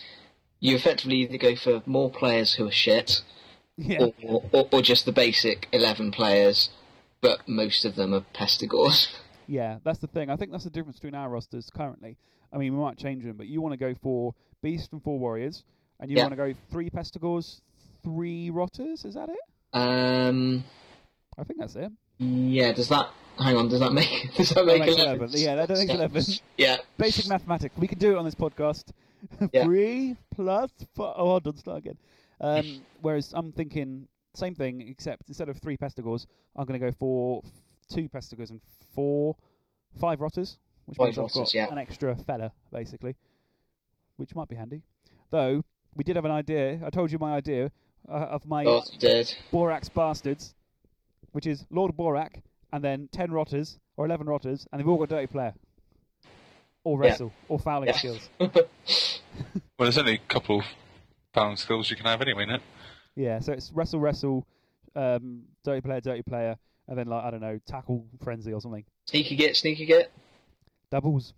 you effectively either go for more players who are shit, Yeah, or, or, or just the basic eleven players, but most of them are pestigors. [laughs] yeah, that's the thing. I think that's the difference between our rosters currently. I mean, we might change them, but you want to go for beast and four warriors, and you Yeah. want to go three pestigors, three rotters. Is that it? Um, I think that's it. yeah. Does that? Hang on. Does that make? [laughs] Does that That make makes 11? 11. Yeah, that makes 11. Yeah. Basic mathematics. We can do it on this podcast. [laughs] Yeah. Three plus four. Oh, hold on, start again. Um, whereas I'm thinking same thing, except instead of three pestigors, I'm going to go for two pestigors and four, five rotters, which Five means I've got yeah. an extra fella basically, which might be handy. Though we did have an idea. I told you my idea uh, of my Oh, you. Borak's bastards, which is Lord Borak, and then ten rotters or eleven rotters, and they've all got dirty player, or Yeah. wrestle, or fouling Yeah. skills. [laughs] Well, there's only a couple of pound skills you can have anyway, no? Yeah, so it's wrestle, wrestle, um, dirty player, dirty player, and then like I don't know, tackle frenzy or something. Sneaky get, sneaky get. Doubles.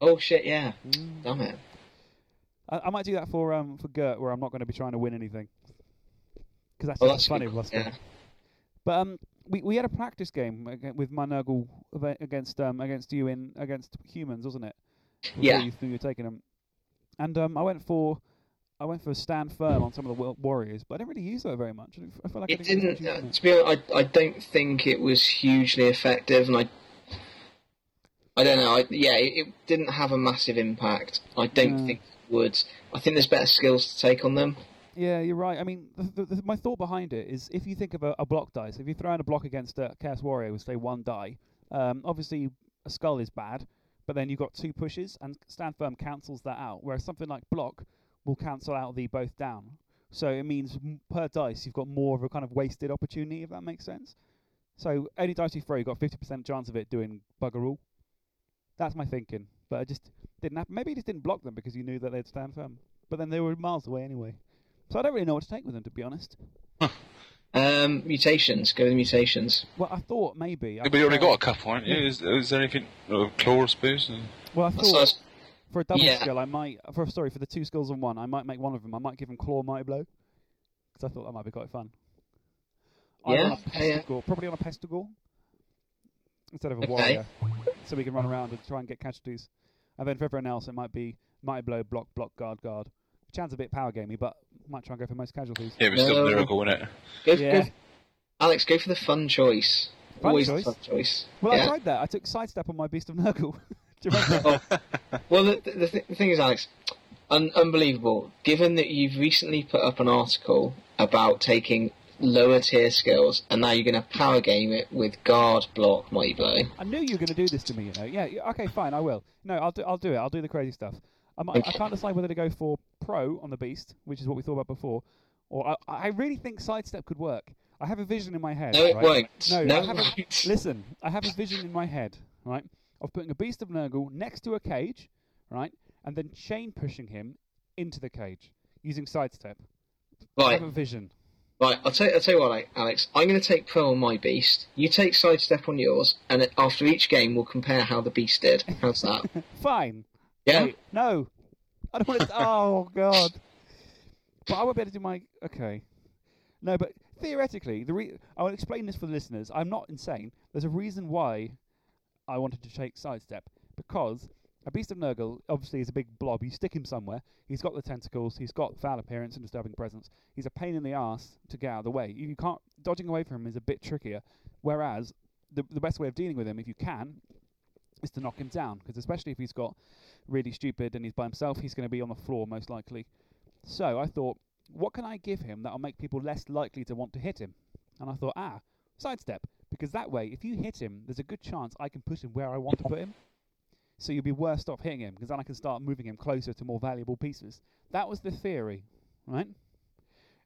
Oh shit! Yeah. Mm. Damn it. I, I might do that for um for Gert, where I'm not going to be trying to win anything, because that's Oh, that's funny. Yeah. But um, we we had a practice game with my Nurgle against um against you in against humans, wasn't it? Before Yeah. You, you were taking them, and um, I went for. I went for stand firm on some of the warriors, but I didn't really use that very much. I didn't- I felt like I It didn't, use didn't. Uh, to be honest, I I don't think it was hugely effective, and I. I don't know. I, yeah, it, it didn't have a massive impact. I don't No. think would. I think there's better skills to take on them. Yeah, you're right. I mean, the, the, the, my thought behind it is if you think of a, a block dice, if you throw in a block against a Chaos Warrior with, say, one die, um, obviously a skull is bad, but then you've got two pushes, and Stand Firm cancels that out, whereas something like block will cancel out the both down. So it means per dice you've got more of a kind of wasted opportunity, if that makes sense. So any dice you throw, you've got 50% chance of it doing bugger all. That's my thinking. But it just didn't happen. Maybe you just didn't block them because you knew that they'd stand firm. But then they were miles away anyway. So I don't really know what to take with them, to be honest. Um, mutations. Go with mutations. Well, I thought maybe. I Yeah, but you already got a couple, aren't you? Yeah. Is, is there anything? Uh, claw, I suppose? Uh, Well, I thought was- for a double Yeah. skill, I might. For sorry, for the two skills on one, I might make one of them. I might give him claw, mighty blow, because I thought that might be quite fun. Either Yeah, on a yeah, yeah. probably on a pestigor instead of a Okay. warrior, so we can run around and try and get casualties. And then for everyone else, it might be mighty blow, block, block, guard, guard. Which sounds a bit power gamey, but might try and go for most casualties. yeah, but still No. lyrical, isn't it? Go, Yeah. go, Alex, go for the fun choice. Fun Always choice? the fun choice. Well, I tried that. I took sidestep on my beast of Nurgle. [laughs] Do you remember? [laughs] Oh. Well, the, the, th- the thing is, Alex, un- unbelievable. Given that you've recently put up an article about taking lower tier skills, and now you're going to power game it with guard, block, mighty blow. I knew you were going to do this to me. You know. Yeah. Okay. Fine. I will. No. I'll do. I'll do it. I'll do the crazy stuff. Um, I, might, I can't decide whether to go for pro on the beast, which is what we thought about before, or I, I really think sidestep could work. I have a vision in my head. No, it right? won't. No, no I haven't. won't. Listen, I have a vision in my head, right, of putting a beast of Nurgle next to a cage, right, and then chain pushing him into the cage using sidestep. I have a vision. Right. I'll tell, I'll tell you what, Alex. I'm going to take pro on my beast. You take sidestep on yours, and after each game, we'll compare how the beast did. How's that? [laughs] Fine. Yeah. Wait, no. I don't want to. oh God. But I won't be able to do my. Okay. No, but theoretically, the re- I will explain this for the listeners. I'm not insane. There's a reason why I wanted to take sidestep because a beast of Nurgle obviously is a big blob. You stick him somewhere. He's got the tentacles. He's got foul appearance and disturbing presence. He's a pain in the ass to get out of the way. You can't dodging away from him is a bit trickier. Whereas the the best way of dealing with him, if you can, is to knock him down because especially if he's got really stupid and he's by himself, he's going to be on the floor most likely. So I thought, what can I give him that'll make people less likely to want to hit him? And I thought, ah, sidestep, because that way, if you hit him, there's a good chance I can put him where I want to put him. So you'll be worse off hitting him because then I can start moving him closer to more valuable pieces. That was the theory, right?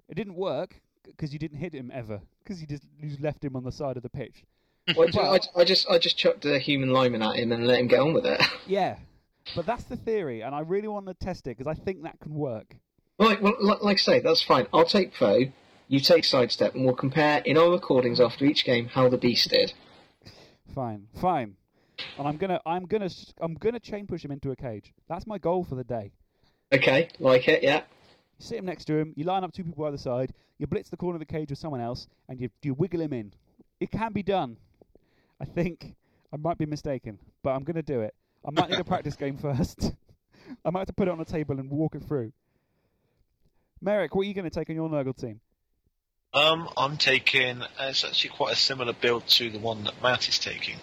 It didn't work because you didn't hit him ever because you just you just left him on the side of the pitch. [laughs] Well, I, I just I just chucked a human lineman at him and let him get on with it. [laughs] Yeah, but that's the theory, and I really want to test it because I think that can work. Right, well, like, like I say, that's fine. I'll take foe, you take sidestep, and we'll compare in our recordings after each game how the beast did. Fine, fine. And I'm gonna I'm gonna s- I'm gonna chain push him into a cage. That's my goal for the day. Okay, like it, yeah. You sit him next to him, you line up two people either side, you blitz the corner of the cage with someone else, and you you wiggle him in. It can be done. I think I might be mistaken, but I'm gonna do it. I might need a [laughs] practice game first. [laughs] I might have to put it on a table and walk it through. Merrick, what are you going to take on your Nurgle team? Um, I'm taking. Uh, it's actually quite a similar build to the one that Matt is taking.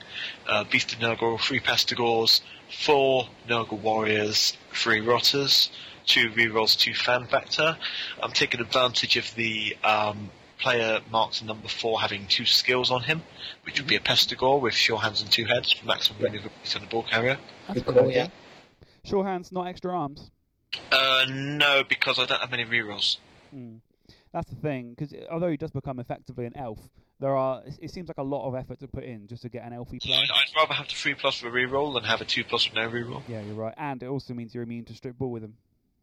Uh, Beast of Nurgle, three Pestigors, four Nurgle Warriors, three Rotters, two rerolls, two Fan Factor. I'm taking advantage of the um, player marked number four having two skills on him, which would be a Pestigor with sure hands and two heads, for maximum maneuverability on the ball carrier. That's Good a good call, idea. yeah. Sure hands, not extra arms. Uh, no, because I don't have many rerolls. Hmm. That's the thing, because although he does become effectively an elf, there are it, it seems like a lot of effort to put in just to get an elfy I'd, play. I'd rather have the three plus with a reroll than have a two plus with no reroll. Yeah, you're right, and it also means you're immune to strip ball with him.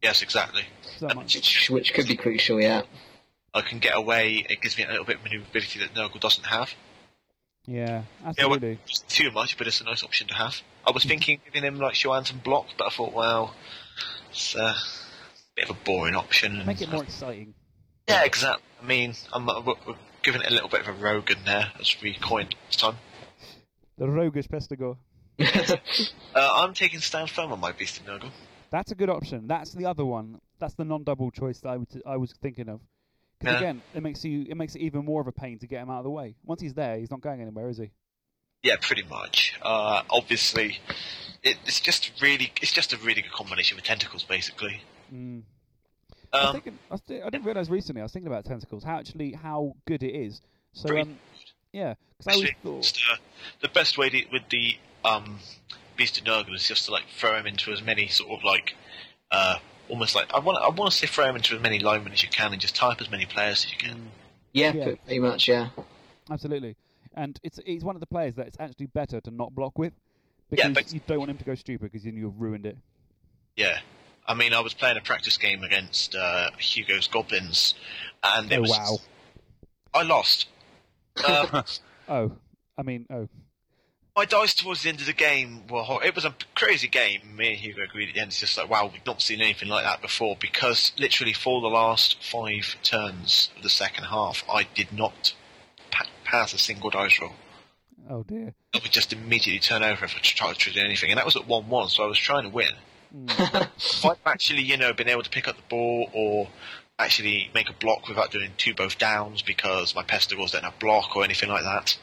Yes, exactly. So much. Which, which could be crucial, yeah. I can get away. It gives me a little bit of maneuverability that Nurgle doesn't have. Yeah, Yeah, well, it's too much, but it's a nice option to have. I was mm-hmm. thinking giving him like Shoan and block, but I thought, well, it's a bit of a boring option. and- Make it more exciting. Yeah, exactly. I mean, I'm uh, we're, giving it a little bit of a rogue in there as we coined this time. The roguish Pestigor. [laughs] Uh, I'm taking stand firm on my Beast of Nurgle. That's a good option. That's the other one. That's the non-double choice that I, would, I was thinking of. Because Yeah. again, it makes you it makes it even more of a pain to get him out of the way. Once he's there, he's not going anywhere, is he? Yeah, pretty much. Uh, obviously, it, it's just really, it's just a really good combination with tentacles, basically. Mm. I was Um, thinking, I, was thi- I didn't realize recently. I was thinking about tentacles. How actually how good it is. So Very um, yeah, because I always thought just, uh, the best way to, with the um, Beast of Nurgle is just to like throw him into as many sort of like uh, almost like I want I want to say throw him into as many linemen as you can and just type as many players as you can. yeah, Yeah. pretty much, yeah. absolutely, and it's he's one of the players that it's actually better to not block with Yeah, because but- you don't want him to go stupid because then you've ruined it. Yeah. I mean, I was playing a practice game against uh, Hugo's Goblins, and it Oh was wow! I lost. Um, [laughs] Oh, I mean, oh, my dice towards the end of the game were hor- it was a crazy game. Me and Hugo agreed at the end. It's just like wow, we've not seen anything like that before. Because literally for the last five turns of the second half, I did not pa- pass a single dice roll. oh dear. I would just immediately turn over if I tried to do anything, and that was at one-one. So I was trying to win. Mm. [laughs] I've actually, you know, been able to pick up the ball or actually make a block without doing two both downs because my pestigors don't have block or anything like that.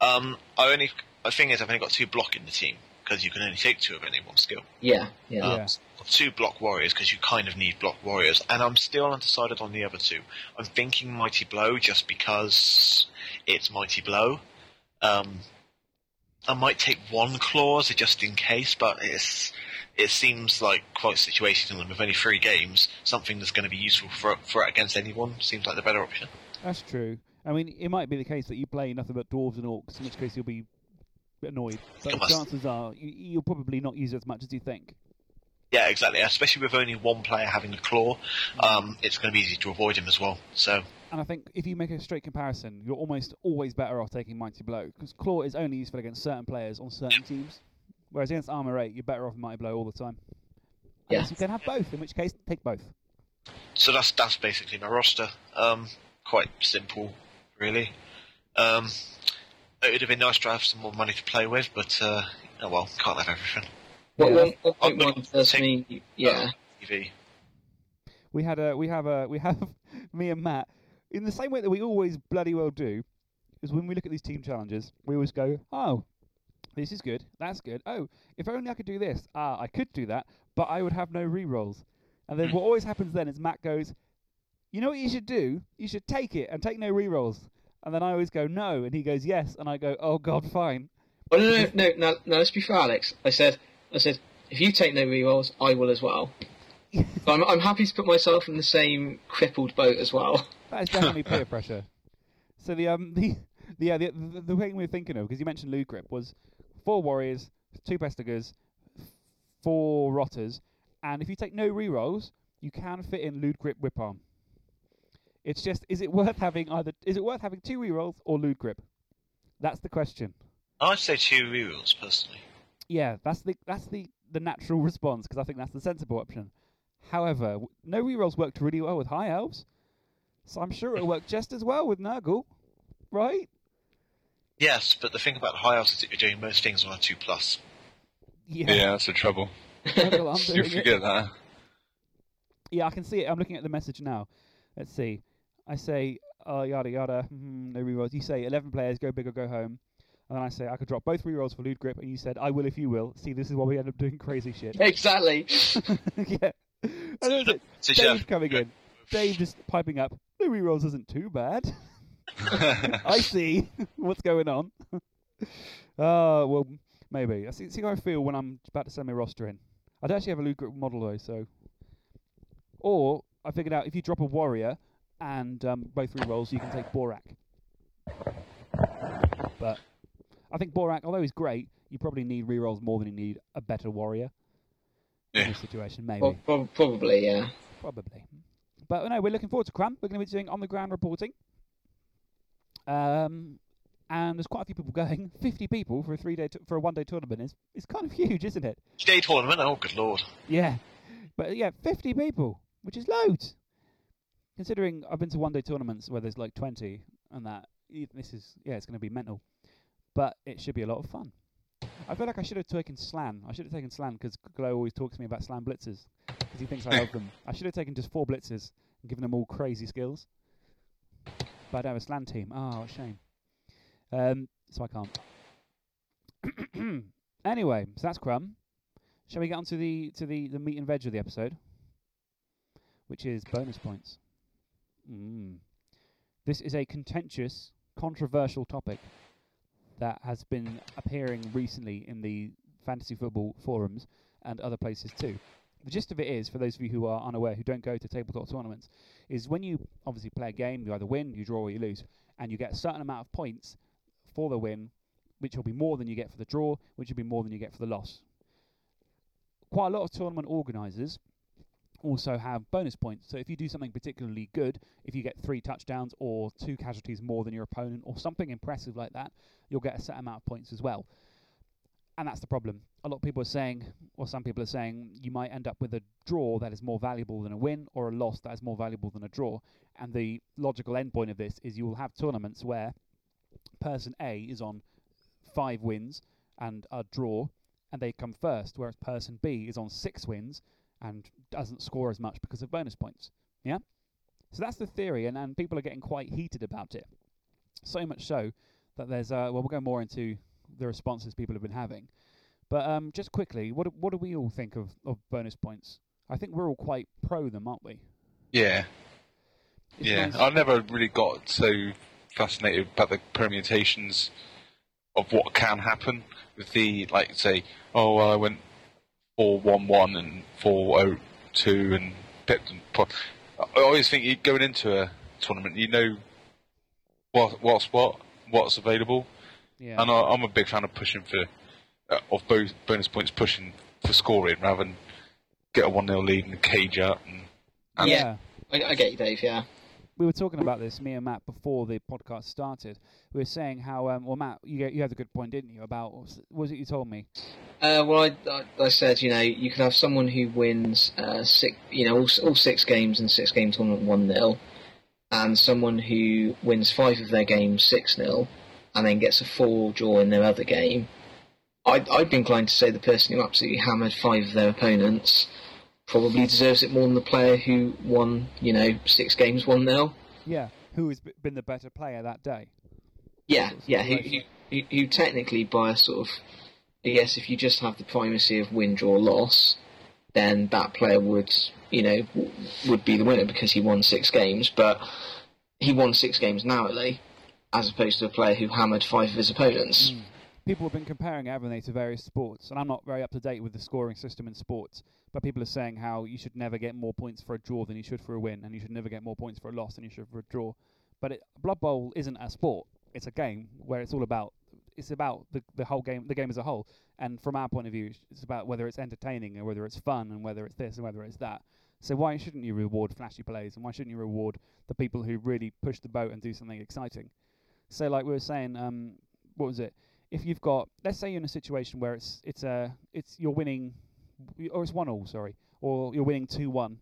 Um, I only, the thing is, I've only got two block in the team because you can only take two of any one skill. Yeah, yeah. Um, Yeah. Two block warriors because you kind of need block warriors, and I'm still undecided on the other two. I'm thinking mighty blow just because it's mighty blow. Um, I might take one clause just in case, but it's it seems like quite situational, and with only three games, something that's going to be useful for for it against anyone seems like the better option. That's true. I mean, it might be the case that you play nothing but dwarves and orcs, in which case you'll be annoyed. But must- chances are you, you'll probably not use it as much as you think. Yeah, exactly. Especially with only one player having the claw, um, it's going to be easy to avoid him as well. So And I think if you make a straight comparison, you're almost always better off taking Mighty Blow because Claw is only useful against certain players on certain teams, whereas against Armor 8, you're better off with Mighty Blow all the time. Yeah. You can have both, in which case, take both. So that's that's basically my roster. Um, quite simple, really. Um, it would have been nice to have some more money to play with, but uh, oh well, can't have everything. What Yeah. one- I'm 1.1 gonna does take- mean, yeah. TV. We had a, we have a, we have [laughs] me and Matt in the same way that we always bloody well do, is when we look at these team challenges, we always go, oh, This is good. That's good. Oh, if only I could do this. Ah, I could do that, but I would have no re-rolls. And then what [laughs] always happens then is Matt goes, "You know what you should do? You should take it and take no re-rolls." And then I always go, "No," and he goes, "Yes," and I go, "Oh God, fine." Oh, no, no, no, no, no, let's be fair, Alex. I said, I said, if you take no re-rolls, I will as well. So [laughs] I'm, I'm happy to put myself in the same crippled boat as well. [laughs] That is definitely peer pressure. So the um the the yeah, the, the, the thing we were thinking of because you mentioned Lewdgrip was four warriors, two pestigors, four rotters, and if you take no rerolls, you can fit in Lewdgrip Whiparm. It's just is it worth having either is it worth having two rerolls or Loot Grip? That's the question. I'd say two rerolls personally. Yeah, that's the that's the the natural [laughs] response because I think that's the sensible option. However, w- no rerolls worked really well with high elves, so I'm sure it'll work just as well with Nurgle, right? Yes, but the thing about high elves is that you're doing most things on a two plus. Yeah, yeah that's the trouble. [laughs] You doing it. forget that. Yeah, I can see it. I'm looking at the message now. Let's see. I say, uh, yada yada, mhm, no rerolls. You say 11 players, go big or go home. And then I say, I could drop both rerolls for Lewdgrip, and you said, I will if you will. See, this is why we end up doing crazy shit. [laughs] exactly. [laughs] yeah. And then was it Dave coming in. Dave just piping up, no rerolls isn't too bad. [laughs] I see what's going on. Uh, well, maybe. I see, see how I feel when I'm about to send my roster in. I don't actually have a Lewdgrip model though, so. Or I figured out if you drop a warrior and um, both three rolls, you can take Borak. But I think Borak, although he's great, you probably need rerolls more than you need a better warrior in this situation. Maybe, Well, prob- probably, yeah. probably. But no, we're looking forward to Cram. We're going to be doing on the ground reporting. Um, and there's quite a few people going. [laughs] Fifty people for a three day t- for a one day tournament is is kind of [laughs] huge, isn't it? day tournament. Oh, good lord. Yeah, but yeah, 50 people, which is loads. Considering I've been to one day tournaments where there's like 20 and that, this is, yeah, it's going to be mental. But it should be a lot of fun. I feel like I should have taken Slann. I should have taken Slann because Glow always talks to me about Slann blitzers because he thinks I love them. [laughs] I should have taken just four blitzers and given them all crazy skills. I don't have a Slann team. Oh, a shame. Um, so I can't. [coughs] anyway, so that's Crumb. Shall we get on to the to the, the meat and veg of the episode, which is bonus points? Mm. This is a contentious, controversial topic that has been appearing recently in the fantasy football forums and other places too. The gist of it is, for those of you who are unaware, who don't go to tabletop tournaments, is when you obviously play a game, you either win, you draw, or you lose, and you get a certain amount of points for the win, which will be more than you get for the draw, which will be more than you get for the loss quite a lot of tournament organisers also have bonus points. So if you do something particularly good, if you get three touchdowns or two casualties more than your opponent or something impressive like that, you'll get a set amount of points as well. And that's the problem. A lot of people are saying, or some people are saying, you might end up with a draw that is more valuable than a win or a loss that is more valuable than a draw. And the logical endpoint of this is you will have tournaments where person A is on five wins and a draw, and they come first, whereas person B is on six wins and doesn't score as much because of bonus points. Yeah? So that's the theory, and, and people are getting quite heated about it. So much so that there's, uh, well, we'll go more into the responses people have been having. But um, just quickly, what, do- what do we all think of, of bonus points? I think we're all quite pro them, aren't we? Yeah, It's yeah. nice- I never really got so fascinated about the permutations of what can happen with the like say, oh well, I went four one one and four oh two and pipped and po- I always think you going into a tournament, you know what what's what, what's available, yeah. and I, I'm a big fan of pushing for uh, of both bonus points, pushing for scoring rather than get a one 0 lead and cage up and, and Yeah. I, I get you, Dave. Yeah. we were talking about this, me and Matt, before the podcast started. We were saying how, um, well, Matt, you you had a good point, didn't you? About what was, it you told me? Uh, well, I, I, I said, you know, you could have someone who wins uh, six, you know, all, all six games in six game tournament one 0 and someone who wins five of their games six 0 and then gets a four draw in their other game. I'd, I'd be inclined to say the person who absolutely hammered five of their opponents probably deserves it more than the player who won, you know, six games one 0 Yeah, who has been the better player that day? Yeah, yeah. Who, who, who, technically, by a sort of I guess if you just have the primacy of win, draw, loss, then that player would, you know, would be the winner because he won six games. But he won six games narrowly, as opposed to a player who hammered five of his opponents. Mm. People have been comparing Avonay to various sports, and I'm not very up to date with the scoring system in sports. But people are saying how you should never get more points for a draw than you should for a win, and you should never get more points for a loss than you should for a draw. But it, Blood Bowl isn't a sport; it's a game where it's all about it's about the the whole game, the game as a whole. And from our point of view, it's about whether it's entertaining and whether it's fun and whether it's this and whether it's that. So why shouldn't you reward flashy plays and why shouldn't you reward the people who really push the boat and do something exciting? So like we were saying, um, what was it? If you've got, let's say you're in a situation where it's it's a it's you're winning, or it's one all, sorry, or you're winning two one.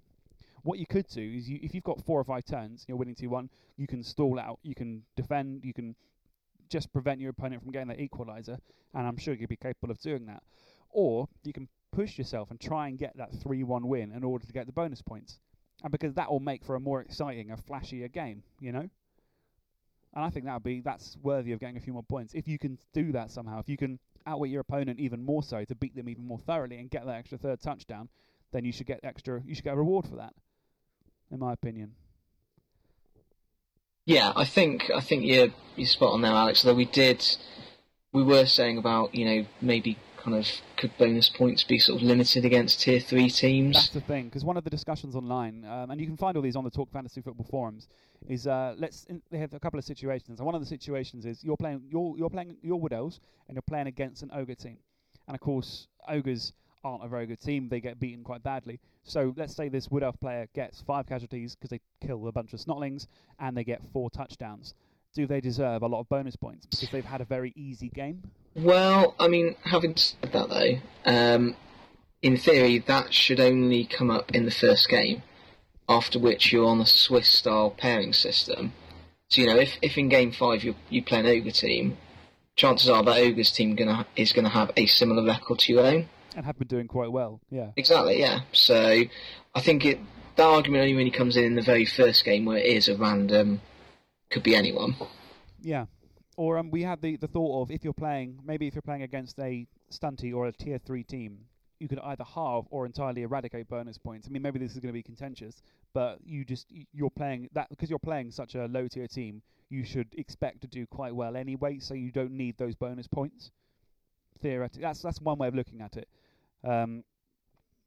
What you could do is, you, if you've got four or five turns, you're winning two one. You can stall out, you can defend, you can just prevent your opponent from getting that equaliser, and I'm sure you'd be capable of doing that. Or you can push yourself and try and get that 3 1 win in order to get the bonus points. And because that will make for a more exciting, a flashier game, you know? And I think that would be that's worthy of getting a few more points. If you can do that somehow, if you can outwit your opponent even more so to beat them even more thoroughly and get that extra third touchdown, then you should get extra you should get a reward for that. In my opinion. Yeah, I think I think you're you're spot on there, Alex. Though we did, we were saying about you know maybe kind of could bonus points be sort of limited against tier three teams? That's the thing, because one of the discussions online, um, and you can find all these on the Talk Fantasy Football forums, is uh, let's in, they have a couple of situations, and one of the situations is you're playing you're you're playing your Wood Elves, and you're playing against an Ogre team, and of course Ogres aren't a very good team; they get beaten quite badly. So let's say this Wood Elf player gets five casualties because they kill a bunch of Snotlings, and they get four touchdowns. Do they deserve a lot of bonus points because they've had a very easy game? Well, I mean, having said that though, um, in theory that should only come up in the first game, after which you're on a Swiss style pairing system. So you know, if, if in game five you you play an ogre team, chances are that ogre's team gonna is gonna have a similar record to your own. And have been doing quite well, yeah. Exactly, yeah. So I think it that argument only really comes in in the very first game where it is a random, could be anyone. Yeah. Or um, we had the, the thought of if you're playing, maybe if you're playing against a stunty or a tier three team, you could either halve or entirely eradicate bonus points. I mean, maybe this is going to be contentious, but you just you're playing that because you're playing such a low tier team. You should expect to do quite well anyway, so you don't need those bonus points. Theoretically, that's that's one way of looking at it. Um,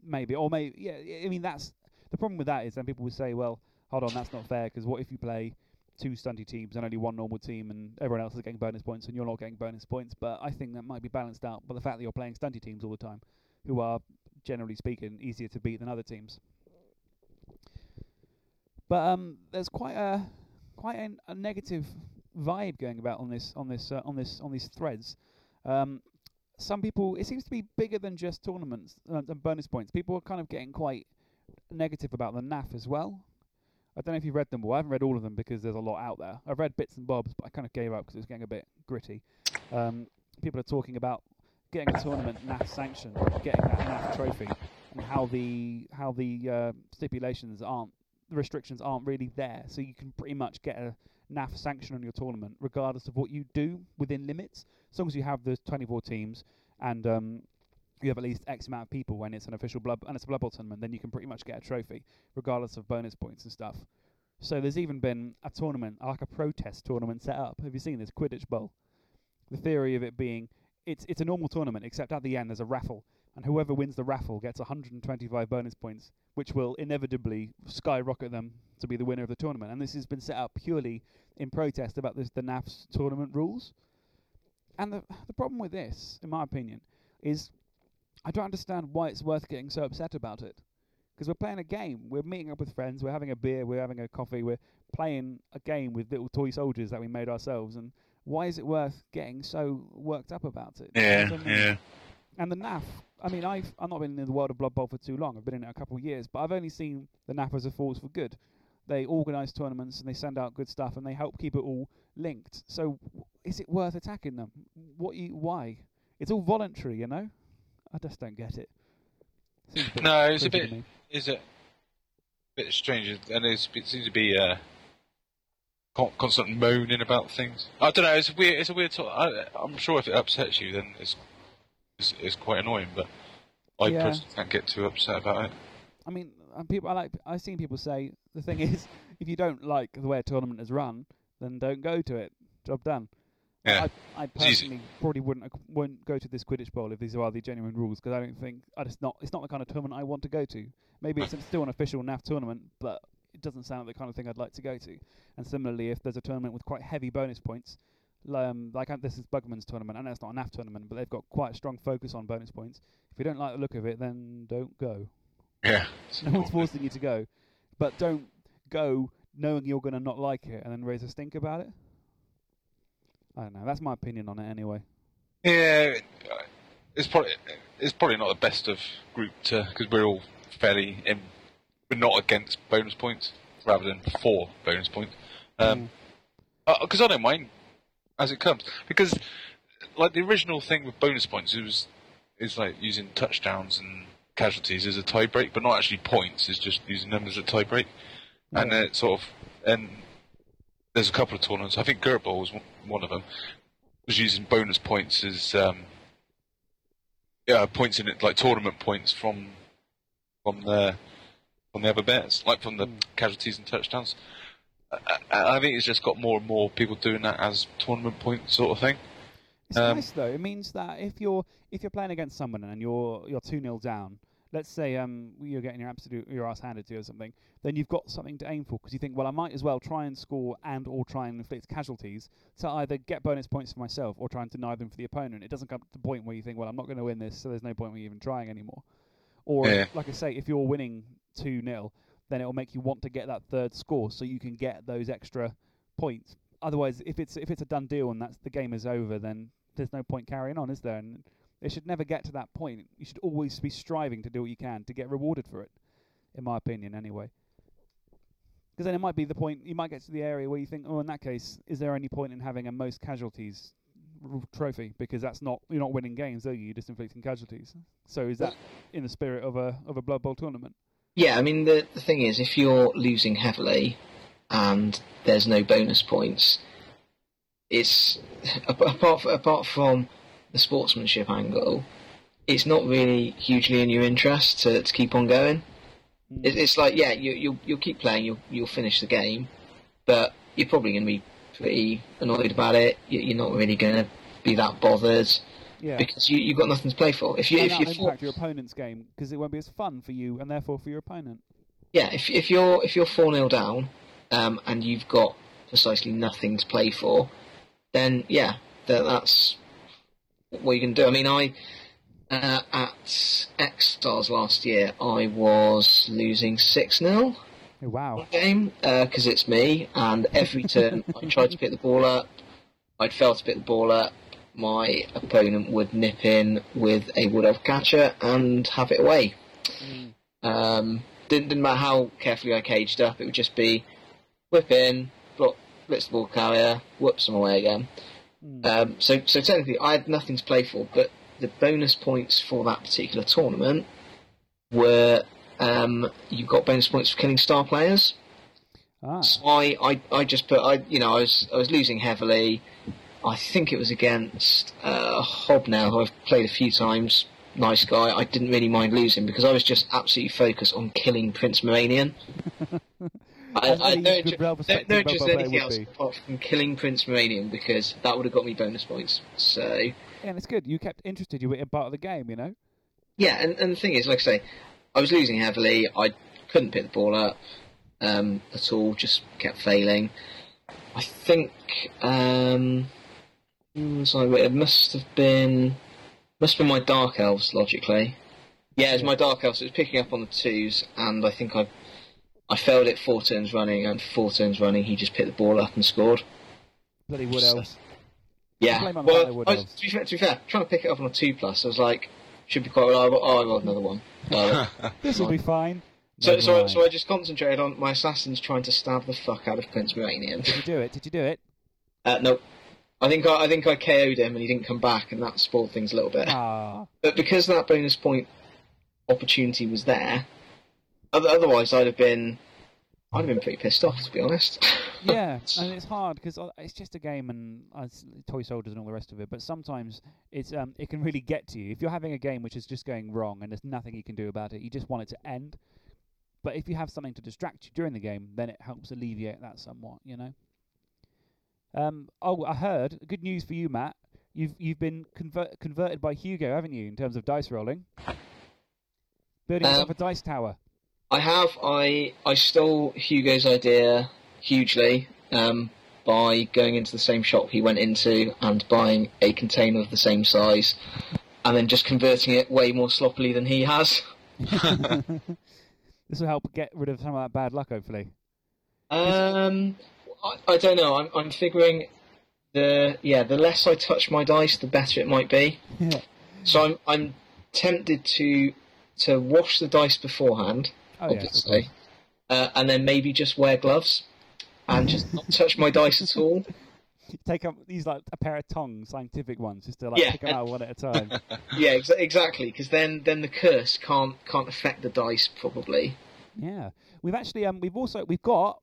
maybe, or maybe, yeah. I mean, that's the problem with that is then people would say, well, hold on, that's not fair because what if you play two stunty teams and only one normal team, and everyone else is getting bonus points and you're not getting bonus points. But I think that might be balanced out by the fact that you're playing stunty teams all the time, who are generally speaking easier to beat than other teams. But um, there's quite a quite a, a, negative vibe going about on this on this uh, on this on these threads. Um, some people it seems to be bigger than just tournaments uh, and bonus points. People are kind of getting quite negative about the NAF as well. I don't know if you've read them all. I haven't read all of them because there's a lot out there. I've read bits and bobs, but I kind of gave up because it was getting a bit gritty. Um, people are talking about getting a tournament NAF sanctioned, getting that NAF trophy, and how the how the uh, stipulations aren't, the restrictions aren't really there. So you can pretty much get a NAF sanction on your tournament, regardless of what you do within limits, as long as you have the 24 teams and um, you have at least X amount of people when it's an official blood and it's a blood bowl tournament, then you can pretty much get a trophy, regardless of bonus points and stuff. So there's even been a tournament, like a protest tournament, set up. Have you seen this Quidditch Bowl? The theory of it being it's it's a normal tournament, except at the end there's a raffle, and whoever wins the raffle gets 125 bonus points, which will inevitably skyrocket them to be the winner of the tournament. And this has been set up purely in protest about this the NAF's tournament rules. And the the problem with this, in my opinion, is I don't understand why it's worth getting so upset about it. Because we're playing a game, we're meeting up with friends, we're having a beer, we're having a coffee, we're playing a game with little toy soldiers that we made ourselves, and why is it worth getting so worked up about it? Yeah, yeah. And the NAF, I mean, I've I've not been in the world of Blood Bowl for too long. I've been in it a couple of years, but I've only seen the NAF as a force for good. They organise tournaments and they send out good stuff and they help keep it all linked. So, is it worth attacking them? What? You, why? It's all voluntary, you know. I just don't get it. no, it's a bit. Is it? A bit strange, and it seems to be uh, constant moaning about things. I don't know. It's weird. It's a weird. Talk. I, am sure if it upsets you, then it's is, is quite annoying. But I Yeah. personally can't get too upset about it. I mean, uh, people. I like. I've seen people say the thing [laughs] is, if you don't like the way a tournament is run, then don't go to it. Job done. Yeah, I, I personally probably wouldn't wouldn't go to this Quidditch Bowl if these are the genuine rules because I don't think I just not it's not the kind of tournament I want to go to. Maybe it's still an official NAF tournament, but it doesn't sound like the kind of thing I'd like to go to. And similarly, if there's a tournament with quite heavy bonus points, um, like this is Bugman's tournament, I know it's not a NAF tournament, but they've got quite a strong focus on bonus points. If you don't like the look of it, then don't go. yeah. [laughs] No one's forcing you to go, but don't go knowing you're going to not like it and then raise a stink about it. I don't know. That's my opinion on it anyway. Yeah, uh, it's probably it's probably not the best of group to because we're all fairly in, we're not against bonus points rather than for bonus points. Um, because I don't mind as it comes because like the original thing with bonus points it was is like using touchdowns and casualties as a tie break, but not actually points. It's just using them as a tie break, and Yeah. uh, sort of and there's a couple of tournaments. I think Gert Bowl was one- of them. Was using bonus points as um, yeah points in it like tournament points from from the from the other bets, like from the Mm. casualties and touchdowns. I, I I think it's just got more and more people doing that as tournament point sort of thing. It's Um, nice though. It means that if you're if you're playing against someone and you're you're two 0 down, let's say um you're getting your absolute your ass handed to you or something, then you've got something to aim for because you think, well, I might as well try and score and or try and inflict casualties to either get bonus points for myself or try and deny them for the opponent. It doesn't come to the point where you think, well, I'm not going to win this, so there's no point in me even trying anymore. Or Yeah. like I say, if you're winning two 0 then it will make you want to get that third score so you can get those extra points. Otherwise, if it's if it's a done deal and that's the game is over, then there's no point carrying on, is there? And it should never get to that point. You should always be striving to do what you can to get rewarded for it, in my opinion, anyway. Because then it might be the point you might get to the area where you think, oh, in that case, is there any point in having a most casualties trophy? Because that's not you're not winning games, are you? You're just inflicting casualties. So is that in the spirit of a of a Blood Bowl tournament? Yeah, I mean the the thing is, if you're losing heavily and there's no bonus points, it's apart apart from the sportsmanship angle, it's not really hugely in your interest to, to keep on going. Mm. It, it's like yeah, you you'll you'll keep playing, you'll you'll finish the game, but you're probably going to be pretty annoyed about it. You, you're not really going to be that bothered yeah. because you you've got nothing to play for. If you and if you impact your opponent's game because it won't be as fun for you and therefore for your opponent. Yeah, if if you're if you're four 0 down, um, and you've got precisely nothing to play for, then yeah, that, that's what you can do. I mean, I uh, at X Stars last year, I was losing six 0 Oh, wow. game because it's me, and every turn I tried to pick the ball up, I'd fail to pick the ball up. My opponent would nip in with a wood elf catcher and have it away. Mm. Um, didn't, didn't matter how carefully I caged up, it would just be whip in, block, blitz the ball carrier, whoops them away again. Mm. Um, so, so technically, I had nothing to play for, but the bonus points for that particular tournament were um, you got bonus points for killing star players. ah. So I, I, I just put, I, you know, I was, I was losing heavily. I think it was against uh, Hobnail, who I've played a few times. Nice guy. I didn't really mind losing because I was just absolutely focused on killing Prince Moranion. [laughs] I, I don't, good, ju- well-respected don't just anything else be. apart from killing Prince Moranion because that would have got me bonus points. So Yeah, and it's good. You kept interested. You were a part of the game, you know. yeah, and, and the thing is, like I say, I was losing heavily. I couldn't pick the ball up um, at all. Just kept failing. I think um, I? It must have been must have been my dark elves. Logically, yeah, it was my dark elves. It was picking up on the twos, and I think I I failed it four turns running, and four turns running, he just picked the ball up and scored. Bloody wood So- elves. Yeah. Blame on the Well, Wood I was, to, be fair, to be fair, trying to pick it up on a two plus, I was like, should be quite reliable. Oh, I rolled another one. [laughs] Uh, This will be fine. so, so, mind. so I just concentrated on my assassins trying to stab the fuck out of Prince Moranion. Did you do it? Did you do it? Uh, nope. I think I, I think I KO'd him and he didn't come back, and that spoiled things a little bit. Ah, But because that bonus point opportunity was there, oth- otherwise I'd have been, I'd have been pretty pissed off, to be honest. [laughs] yeah, and it's hard because it's just a game and uh, toy soldiers and all the rest of it. But sometimes it's um, it can really get to you if you're having a game which is just going wrong and there's nothing you can do about it. You just want it to end. But if you have something to distract you during the game, then it helps alleviate that somewhat. You know. Um, oh, I heard good news for you, Matt. You've you've been convert, converted by Hugo, haven't you, in terms of dice rolling? Building yourself Um, a dice tower. I have. I I stole Hugo's idea hugely um, by going into the same shop he went into and buying a container of the same size, and then just converting it way more sloppily than he has. [laughs] this will help get rid of some of that bad luck, hopefully. Um, I, I don't know. I'm I'm figuring the yeah the less I touch my dice, the better it might be. Yeah. [laughs] So I'm I'm tempted to to wash the dice beforehand, Oh obviously, course. uh, and then maybe just wear gloves and just not touch my dice at all. [laughs] Take up these like a pair of tongs, scientific ones, just to like Yeah. pick them out one at a time. [laughs] Yeah, ex- exactly. Because then then the curse can't can't affect the dice probably. yeah, we've actually um we've also we've got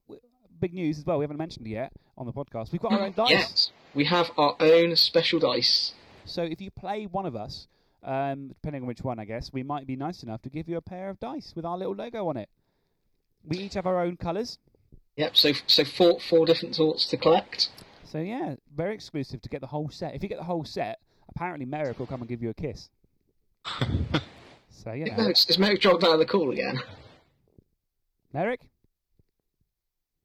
big news as well. We haven't mentioned it yet on the podcast. We've got our own dice. Yes, we have our own special dice. So if you play one of us, um, depending on which one, I guess we might be nice enough to give you a pair of dice with our little logo on it. We each have our own colours. Yep. So so four four different sorts to collect. So yeah, very exclusive to get the whole set. If you get the whole set, apparently Merrick will come and give you a kiss. [laughs] so you know, Is is Merrick dropped out of the call again? Merrick,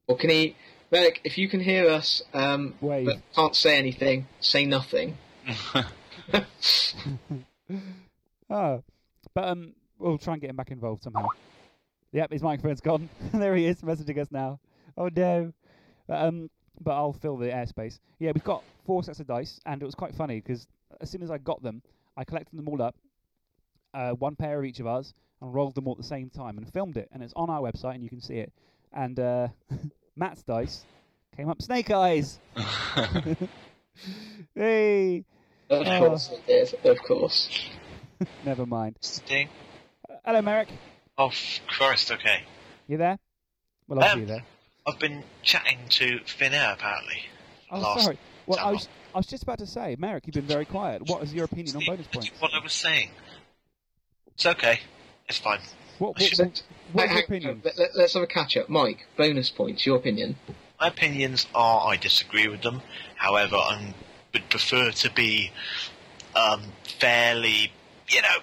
Or can he? Merrick, if you can hear us, um, wave. but can't say anything, say nothing. [laughs] [laughs] Oh, [laughs] but um, we'll try and get him back involved somehow. Yep, his microphone's gone. [laughs] there he is, messaging us now. Oh no. But, um, but I'll fill the airspace. Yeah, we've got four sets of dice, and it was quite funny because as soon as I got them, I collected them all up, uh, one pair of each of us, and rolled them all at the same time and filmed it, and it's on our website, and you can see it. And uh, [laughs] Matt's dice came up snake eyes. hey, Of Oh. course it did. Of course. [laughs] never mind. Sting. Uh, hello, Merrick. Oh, Christ, okay. You there? Well, I'll Um, see you there. I've been chatting to Finn Air, apparently. Oh, last sorry. Well, I was, I was just about to say, Merrick, you've been very quiet. What is your opinion on bonus points? what I was saying. It's okay. It's fine. What, I what, should- what, what's your Hang- hang- opinion? Let, let, let's have a catch up. Mike, bonus points. Your opinion? My opinions are I disagree with them. However, I would prefer to be um, fairly, you know,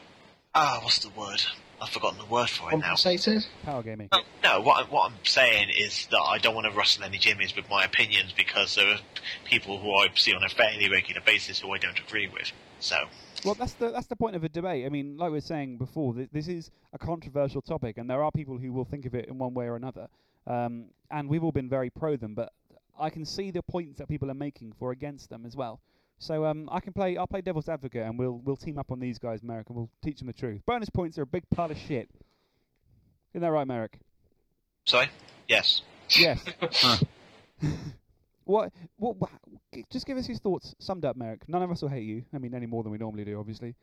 ah, what's the word? I've forgotten the word for it now. Compensated? Power gaming. No, no what, I, what I'm saying is that I don't want to rustle any jimmies with my opinions because there are people who I see on a fairly regular basis who I don't agree with. So, Well, that's the that's the point of a debate. I mean, like we were saying before, th- this is a controversial topic, and there are people who will think of it in one way or another. Um, and we've all been very pro them, but I can see the points that people are making for against them as well. So um, I can play. I'll play devil's advocate, and we'll we'll team up on these guys, Merrick, and we'll teach them the truth. Bonus points are a big pile of shit. Isn't that right, Merrick? sorry? Yes. Yes. [laughs] [laughs] what, what? What? Just give us your thoughts. Summed up, Merrick. None of us will hate you. I mean, any more than we normally do, obviously.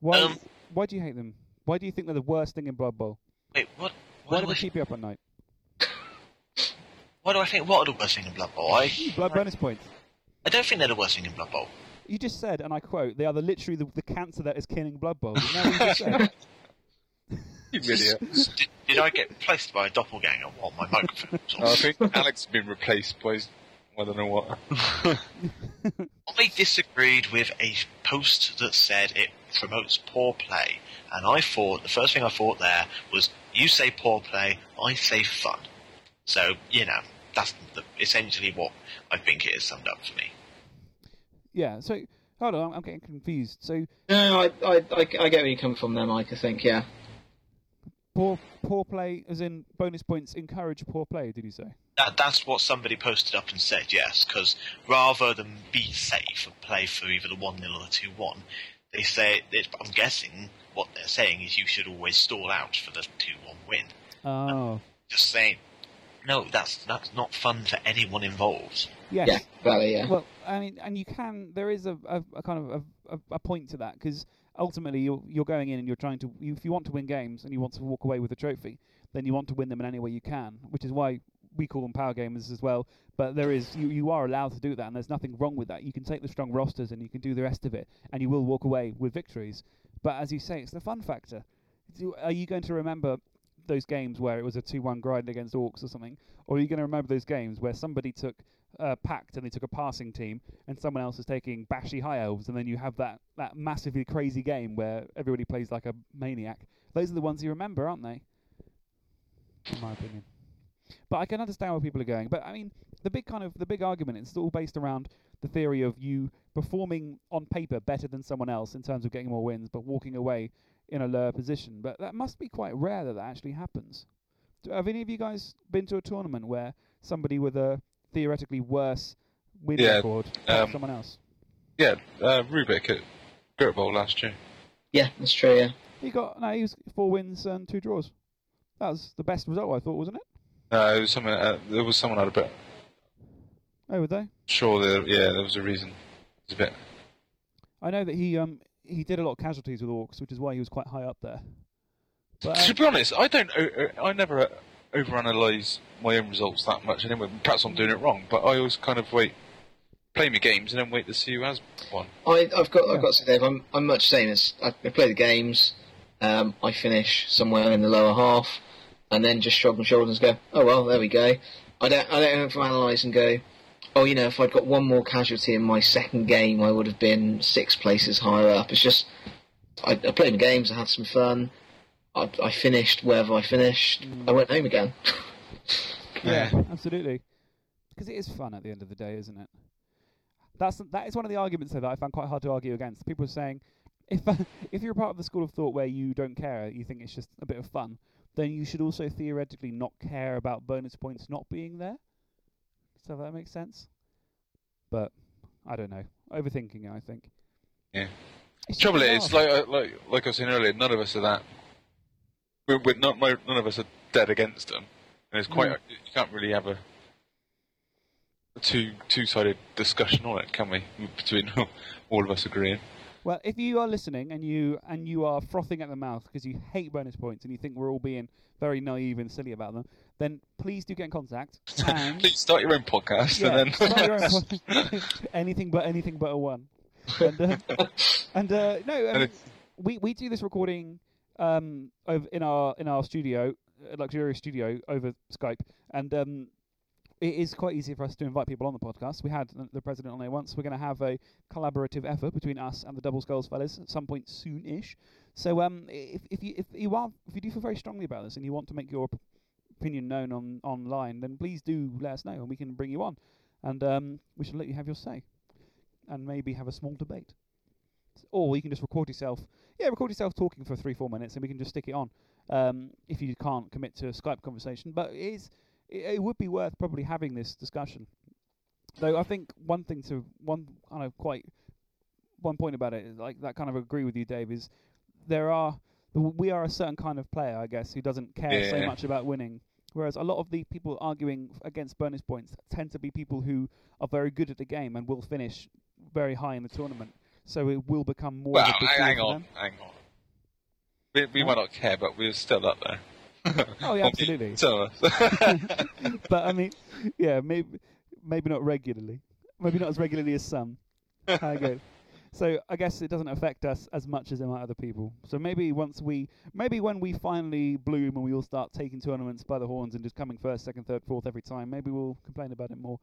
Why? Um, why do you hate them? Why do you think they're the worst thing in Blood Bowl? Wait, what? Why Why do do, they I, keep you up at night? Why do I think what are the worst thing in Blood Bowl? I, Blood bonus points. I don't think they're the worst thing in Blood Bowl. You just said, and I quote, "They are the literally the, the cancer that is killing Blood Bowl." Isn't that what you just said? [laughs] You idiot. did, did I get replaced by a doppelganger while my microphone was on? I think Alex has been replaced by his- I don't know what. [laughs] I disagreed with a post that said it promotes poor play, and I thought the first thing I thought there was you say poor play, I say fun. So you know that's the, essentially what I think it is summed up for me. yeah. So hold on, I'm, I'm getting confused. So No, I, I, I, I get where you come from there, Mike. I think, yeah. poor poor play, as in bonus points, encourage poor play. Did you say? That, that's what somebody posted up and said, yes, because rather than be safe and play for either the 1 0 or the 2 1, they say, it, I'm guessing what they're saying is you should always stall out for the 2 1 win. Oh, Just saying, no, that's that's not fun for anyone involved. yes. Yeah, exactly, yeah. Well, I mean, and you can. There is a, a, a kind of a, a, a point to that because ultimately you're you're going in and you're trying to. You, if you want to win games and you want to walk away with a trophy, then you want to win them in any way you can, which is why we call them power gamers as well. But there is you, you are allowed to do that, and there's nothing wrong with that. You can take the strong rosters and you can do the rest of it, and you will walk away with victories. But as you say, it's the fun factor. Do- Are you going to remember those games where it was a two-one grind against Orcs or something, or are you going to remember those games where somebody took uh, Pact and they took a passing team, and someone else is taking Bashy High Elves, and then you have that that massively crazy game where everybody plays like a maniac? Those are the ones you remember, aren't they? In my opinion. But I can understand where people are going. But I mean, the big kind of the big argument is all based around the theory of you performing on paper better than someone else in terms of getting more wins, but walking away in a lower position. But that must be quite rare that that actually happens. Do, have any of you guys been to a tournament where somebody with a theoretically worse win Yeah, record beat um, someone else? Yeah, uh, Rubik at Gert Bowl last year. Yeah, that's true. Yeah. He got no, he was four wins and two draws. That was the best result I thought, wasn't it? Uh, it was someone. Uh, there was someone had a bit. Oh, were they? Sure, there, yeah, there was a reason. It was a bit. I know that he um he did a lot of casualties with orcs, which is why he was quite high up there. But, uh, to be honest, I don't. I never uh, overanalyze my own results that much. Anyway, perhaps I'm doing it wrong, but I always kind of wait, play my games, and then wait to see who has won. I, I've got Yeah. I've got to say, Dave, I'm I'm much the same as I, I play the games. Um, I finish somewhere in the lower half, and then just shrug my shoulders and go, oh well, there we go. I don't I don't analyse and go, oh you know, if I'd got one more casualty in my second game, I would have been six places higher up. It's just I, I played the games, I had some fun. I, I finished wherever I finished. I went home again. [laughs] Yeah, absolutely. Because it is fun at the end of the day, isn't it? That's that is one of the arguments though that I found quite hard to argue against. People are saying if [laughs] if you're a part of the school of thought where you don't care, you think it's just a bit of fun, then you should also theoretically not care about bonus points not being there. So that makes sense. But I don't know. Overthinking, it, I think. Yeah. It's Trouble is, like uh, like like I was saying earlier, none of us are that. We're, we're not, no- none of us are dead against them, and it's quite. No. You can't really have a, a two two sided discussion on it, can we? Between [laughs] all of us agreeing. Well, if you are listening and you and you are frothing at the mouth because you hate bonus points and you think we're all being very naive and silly about them, then please do get in contact. [laughs] And Please start your own podcast, yeah, and then start your own [laughs] podcast. [laughs] anything but anything but a one. And, uh, and uh, no, um, we we do this recording um over in our in our studio, uh, luxurious studio over Skype, and um. It is quite easy for us to invite people on the podcast. We had the- president on there once. We're going to have a collaborative effort between us and the Double Skulls fellas at some point soon-ish. So, um, if if you if you are if you do feel very strongly about this and you want to make your p- opinion known on online, then please do let us know and we can bring you on, and um, we should let you have your say, and maybe have a small debate, or you can just record yourself. Yeah, record yourself talking for three four minutes, and we can just stick it on. Um, if you can't commit to a Skype conversation, but it is it, it would be worth probably having this discussion. Though I think one thing to one kind of quite one point about it is like that kind of agree with you, Dave. Is there are we are a certain kind of player, I guess, who doesn't care so much about winning. Whereas a lot of the people arguing against bonus points tend to be people who are very good at the game and will finish very high in the tournament. So it will become more. well, of a hang, deal hang for on, hang on. We, we might not care, but we're still up there. Oh, yeah, [laughs] absolutely. Some of us. [laughs] but I mean, yeah, maybe maybe not regularly. Maybe not as regularly as some. How it goes. [laughs] So I guess it doesn't affect us as much as it might other people. So maybe once we, maybe when we finally bloom and we all start taking tournaments by the horns and just coming first, second, third, fourth every time, maybe we'll complain about it more.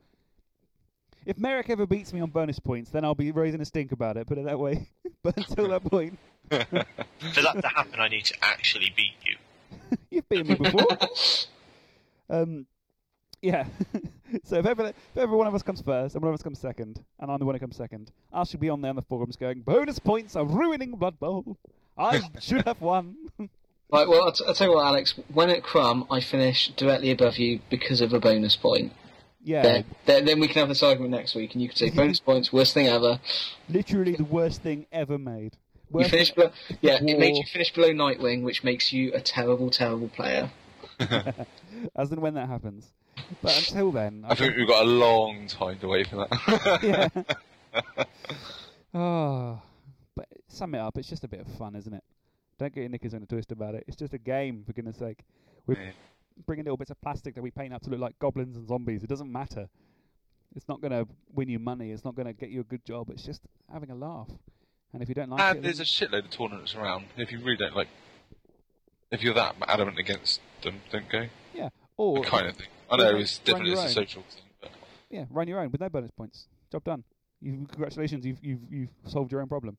If Merrick ever beats me on bonus points, then I'll be raising a stink about it. Put it that way. but until that point, For that to happen, I need to actually beat you. [laughs] You've beaten me before. um, yeah. [laughs] so if ever, if ever one of us comes first and one of us comes second, and I'm the one who comes second, I should be on there on the forums going, bonus points are ruining Blood Bowl. I should have won. [laughs] Right, well, I'll, t- I'll tell you what, Alex. When at Crumb, I finish directly above you because of a bonus point. yeah, Then, then, then we can have this argument next week, and you can say bonus points, worst thing ever. literally the worst thing ever made. You finish, below, yeah, it made War. you finish below Nightwing, which makes you a terrible, terrible player. [laughs] as and when that happens. But until then, I think we've got a long time to wait for that. [laughs] yeah. oh, [laughs] but sum it up. It's just a bit of fun, isn't it? Don't get your knickers in a twist about it. It's just a game, for goodness sake. We Yeah. bringing little bits of plastic that we paint up to look like goblins and zombies. It doesn't matter. It's not going to win you money. It's not going to get you a good job. It's just having a laugh. And if you don't like And it, there's a shitload of tournaments around. If you really don't like, if you're that adamant against them, don't go. yeah, or kind of thing. I know it's run your It's a own. social thing. But yeah, run your own with no bonus points. Job done. You congratulations, you've you've you've solved your own problem.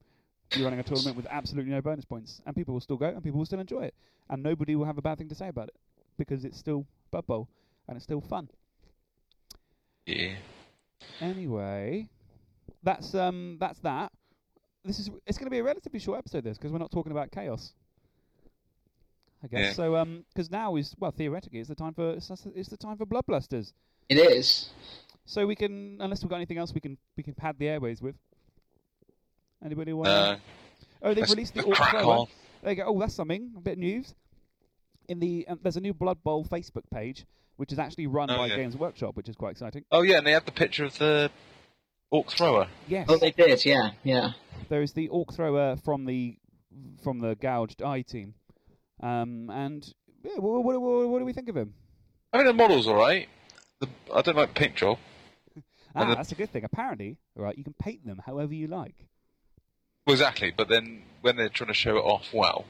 You're running a tournament with absolutely no bonus points, and people will still go, and people will still enjoy it, and nobody will have a bad thing to say about it because it's still Blood Bowl and it's still fun. yeah. Anyway, that's um that's that. This is it's going to be a relatively short episode this because we're not talking about chaos. I guess Yeah. so. Um, because now is well theoretically it's the time for it's, it's the time for Bloodblusters. It is. So we can unless we've got anything else we can we can pad the airways with. Anybody want? No. oh, they've released the Orc Thrower. on. There you go. Oh, that's something. A bit of news. In the um, there's a new Blood Bowl Facebook page which is actually run Oh, by yeah. Games Workshop, which is quite exciting. Oh yeah, and they have the picture of the orc thrower. Yes. Oh, they did. Yeah, yeah. There is the orc thrower from the from the gouged eye team, um, and yeah, what, what, what, what do we think of him? I mean, the model's all right. The, I don't like the paint job. [laughs] Ah, the- that's a good thing. Apparently, right, you can paint them however you like. Well, exactly, but then when they're trying to show it off well,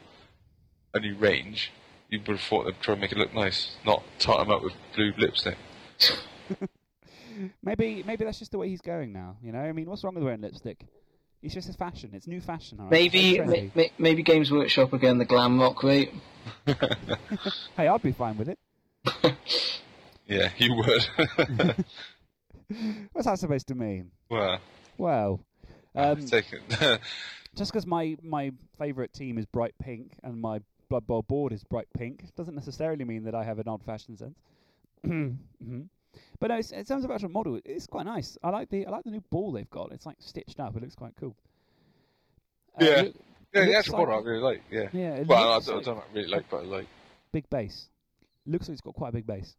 a new range, you would have thought they'd try and make it look nice, not tie them up with blue lipstick. [laughs] [gasps] Maybe maybe that's just the way he's going now. You know, I mean, what's wrong with wearing lipstick? It's just a fashion. It's new fashion. all right? Maybe, It's ma- ma- maybe Games Workshop again the glam rock route. [laughs] hey, I'd be fine with it. [laughs] Yeah, you would. [laughs] What's that supposed to mean? well, Well, um, take it. just because my my favourite team is bright pink and my Blood Bowl board is bright pink doesn't necessarily mean that I have an old-fashioned sense. [clears throat] hmm But no, it's, in terms of actual model, it's quite nice. I like the I like the new ball they've got. It's like stitched up. It looks quite cool. Uh, Yeah. look- yeah, the looks actual like- model I really like. Yeah. yeah. Well, I don't, I don't really like, but I like. big base. Looks like it's got quite a big base.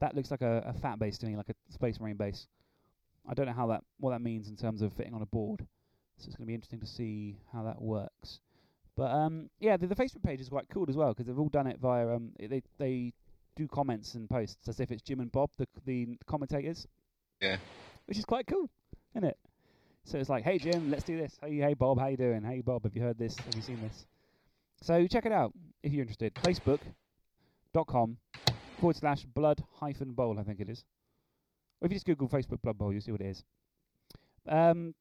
That looks like a, a fat base to me, like a Space Marine base. I don't know how that what that means in terms of fitting on a board. So it's going to be interesting to see how that works. But um, yeah, the, the Facebook page is quite cool as well because they've all done it via um, they they do comments and posts as if it's Jim and Bob, the the commentators. Yeah. Which is quite cool, isn't it? So it's like, hey Jim, let's do this. Hey hey Bob, how you doing? Hey Bob, have you heard this? Have you seen this? So check it out if you're interested. Facebook.com forward slash blood hyphen bowl, I think it is. Or if you just Google Facebook blood bowl, you'll see what it is. Um,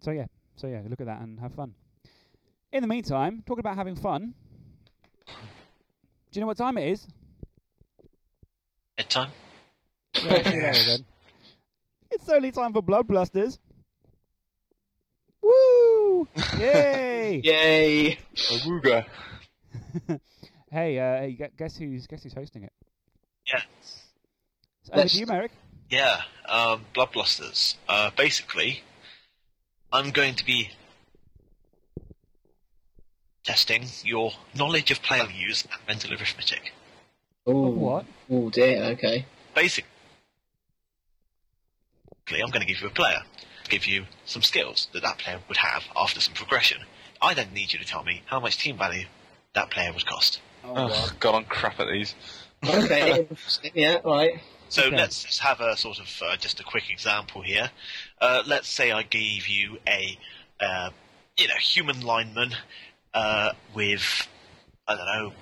so yeah, so yeah, look at that and have fun. In the meantime, talking about having fun. Do you know what time it is? Bedtime. Yeah, see you later then. It's only time for Blood Blusters. Woo! Yay! [laughs] Yay! A Wooga. [laughs] hey, uh, hey, guess who's guess who's hosting it? Yeah. It's over to you, Merrick. Yeah, um, Bloodblusters. Uh, basically, I'm going to be testing your knowledge of player views and mental arithmetic. Oh, what? Oh dear. Okay. Basically, I'm going to give you a player, give you some skills that that player would have after some progression. I then need you to tell me how much team value that player would cost. Oh, God, I'm crap at these. Okay. [laughs] yeah. Right. So Okay. let's just have a sort of uh, just a quick example here. Uh, let's say I gave you a uh, you know human lineman uh, with I don't know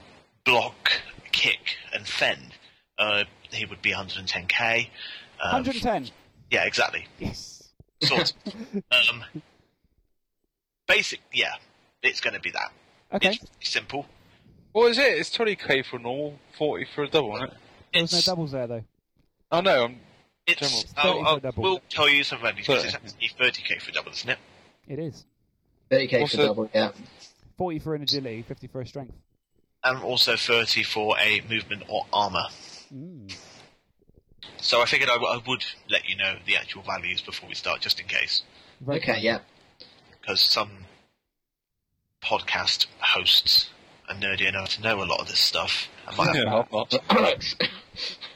block, kick, and fend. Uh, he would be 110k. Um, 110. Yeah, exactly. Yes. Sort of. [laughs] um, basic. Yeah, it's going to be that. Okay. It's pretty simple. What is it? It's 20k for a normal, 40 for a double, isn't it? There was no doubles there though. Oh no, I'm it's, general. I'll, 30 for I'll, a double. we'll tell you some values because it's Thirty. actually 30k for a double, isn't it? It is. 30k What's for the- double. Yeah. 40 for an agility, 50 for a strength. And also 30 for a movement or armor. Mm. So I figured I, w- I would let you know the actual values before we start, just in case, Very Okay. Yeah. because some podcast hosts are nerdy enough to know a lot of this stuff. and might [laughs] have- Yeah, not. [coughs]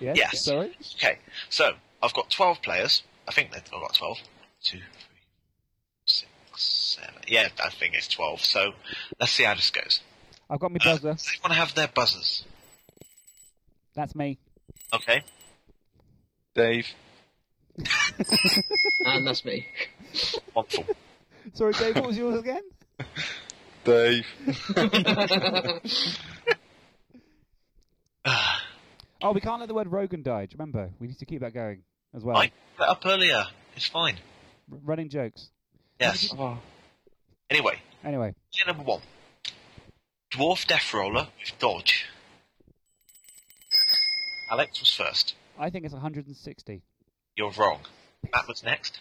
Yes. Yes. Sorry. okay, so I've got 12 players. I think that I've got 12. Two, three, six, seven. Yeah, I think it's 12. So let's see how this goes. I've got my Uh, buzzer. they want to have their buzzers. That's me. Okay. Dave. [laughs] and that's me. Wonderful. Sorry, Dave. What was yours again? [laughs] Dave. [laughs] Oh, we can't let the word Rogan die. Do you remember? We need to keep that going as well. I put up earlier. It's fine. R- running jokes. Yes. Oh, Anyway, Anyway, player number one. Dwarf Death Roller with Dodge. Alex was first. I think it's 160. You're wrong. Matt was next.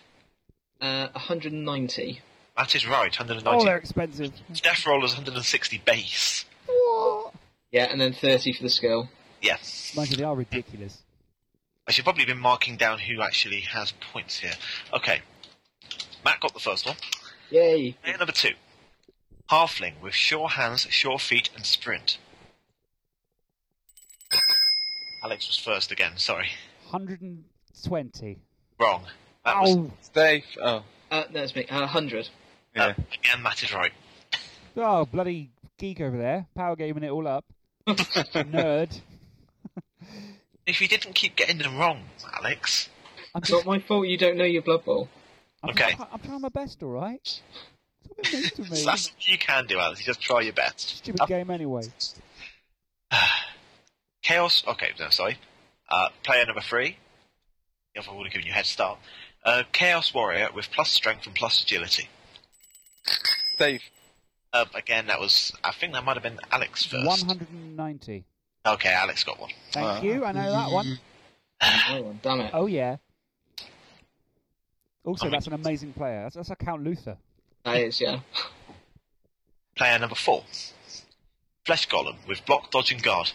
Uh, 190. Matt is right, Oh, 190. they're expensive. Death Roller's 160 base. What? Yeah, and then 30 for the skill. Yes. Mind you, they are ridiculous. I should probably been marking down who actually has points here. Okay. Matt got the first one. Yay! Player number two. Halfling with sure hands, sure feet, and sprint. Alex was first again, sorry. 120. Wrong. That was Oh, Dave. Oh, Uh, that's me. Uh, 100. yeah. uh, again Matt is right. oh, bloody geek over there. Power gaming it all up. [laughs] Nerd. [laughs] If you didn't keep getting them wrong, Alex. I'm It's just, not my fault you don't know your Blood Bowl. I'm, Okay. I'm, I'm trying my best, alright? Stop being mean to me. That's what you can do, Alex. You just try your best. Stupid game anyway. [sighs] Chaos. Okay, no, sorry. Uh, player number three. If I would have given you a head start. Uh, Chaos Warrior with plus strength and plus agility. Dave. Uh, again, that was. I think that might have been Alex first. 190. Okay, Alex got one. Thank Uh, you, I know that one. One, damn it. [sighs] Oh, yeah. Also, I mean- that's an amazing player. That's, that's a Count Luthor. That is, yeah. Player number four. Flesh Golem with block, dodge, and guard.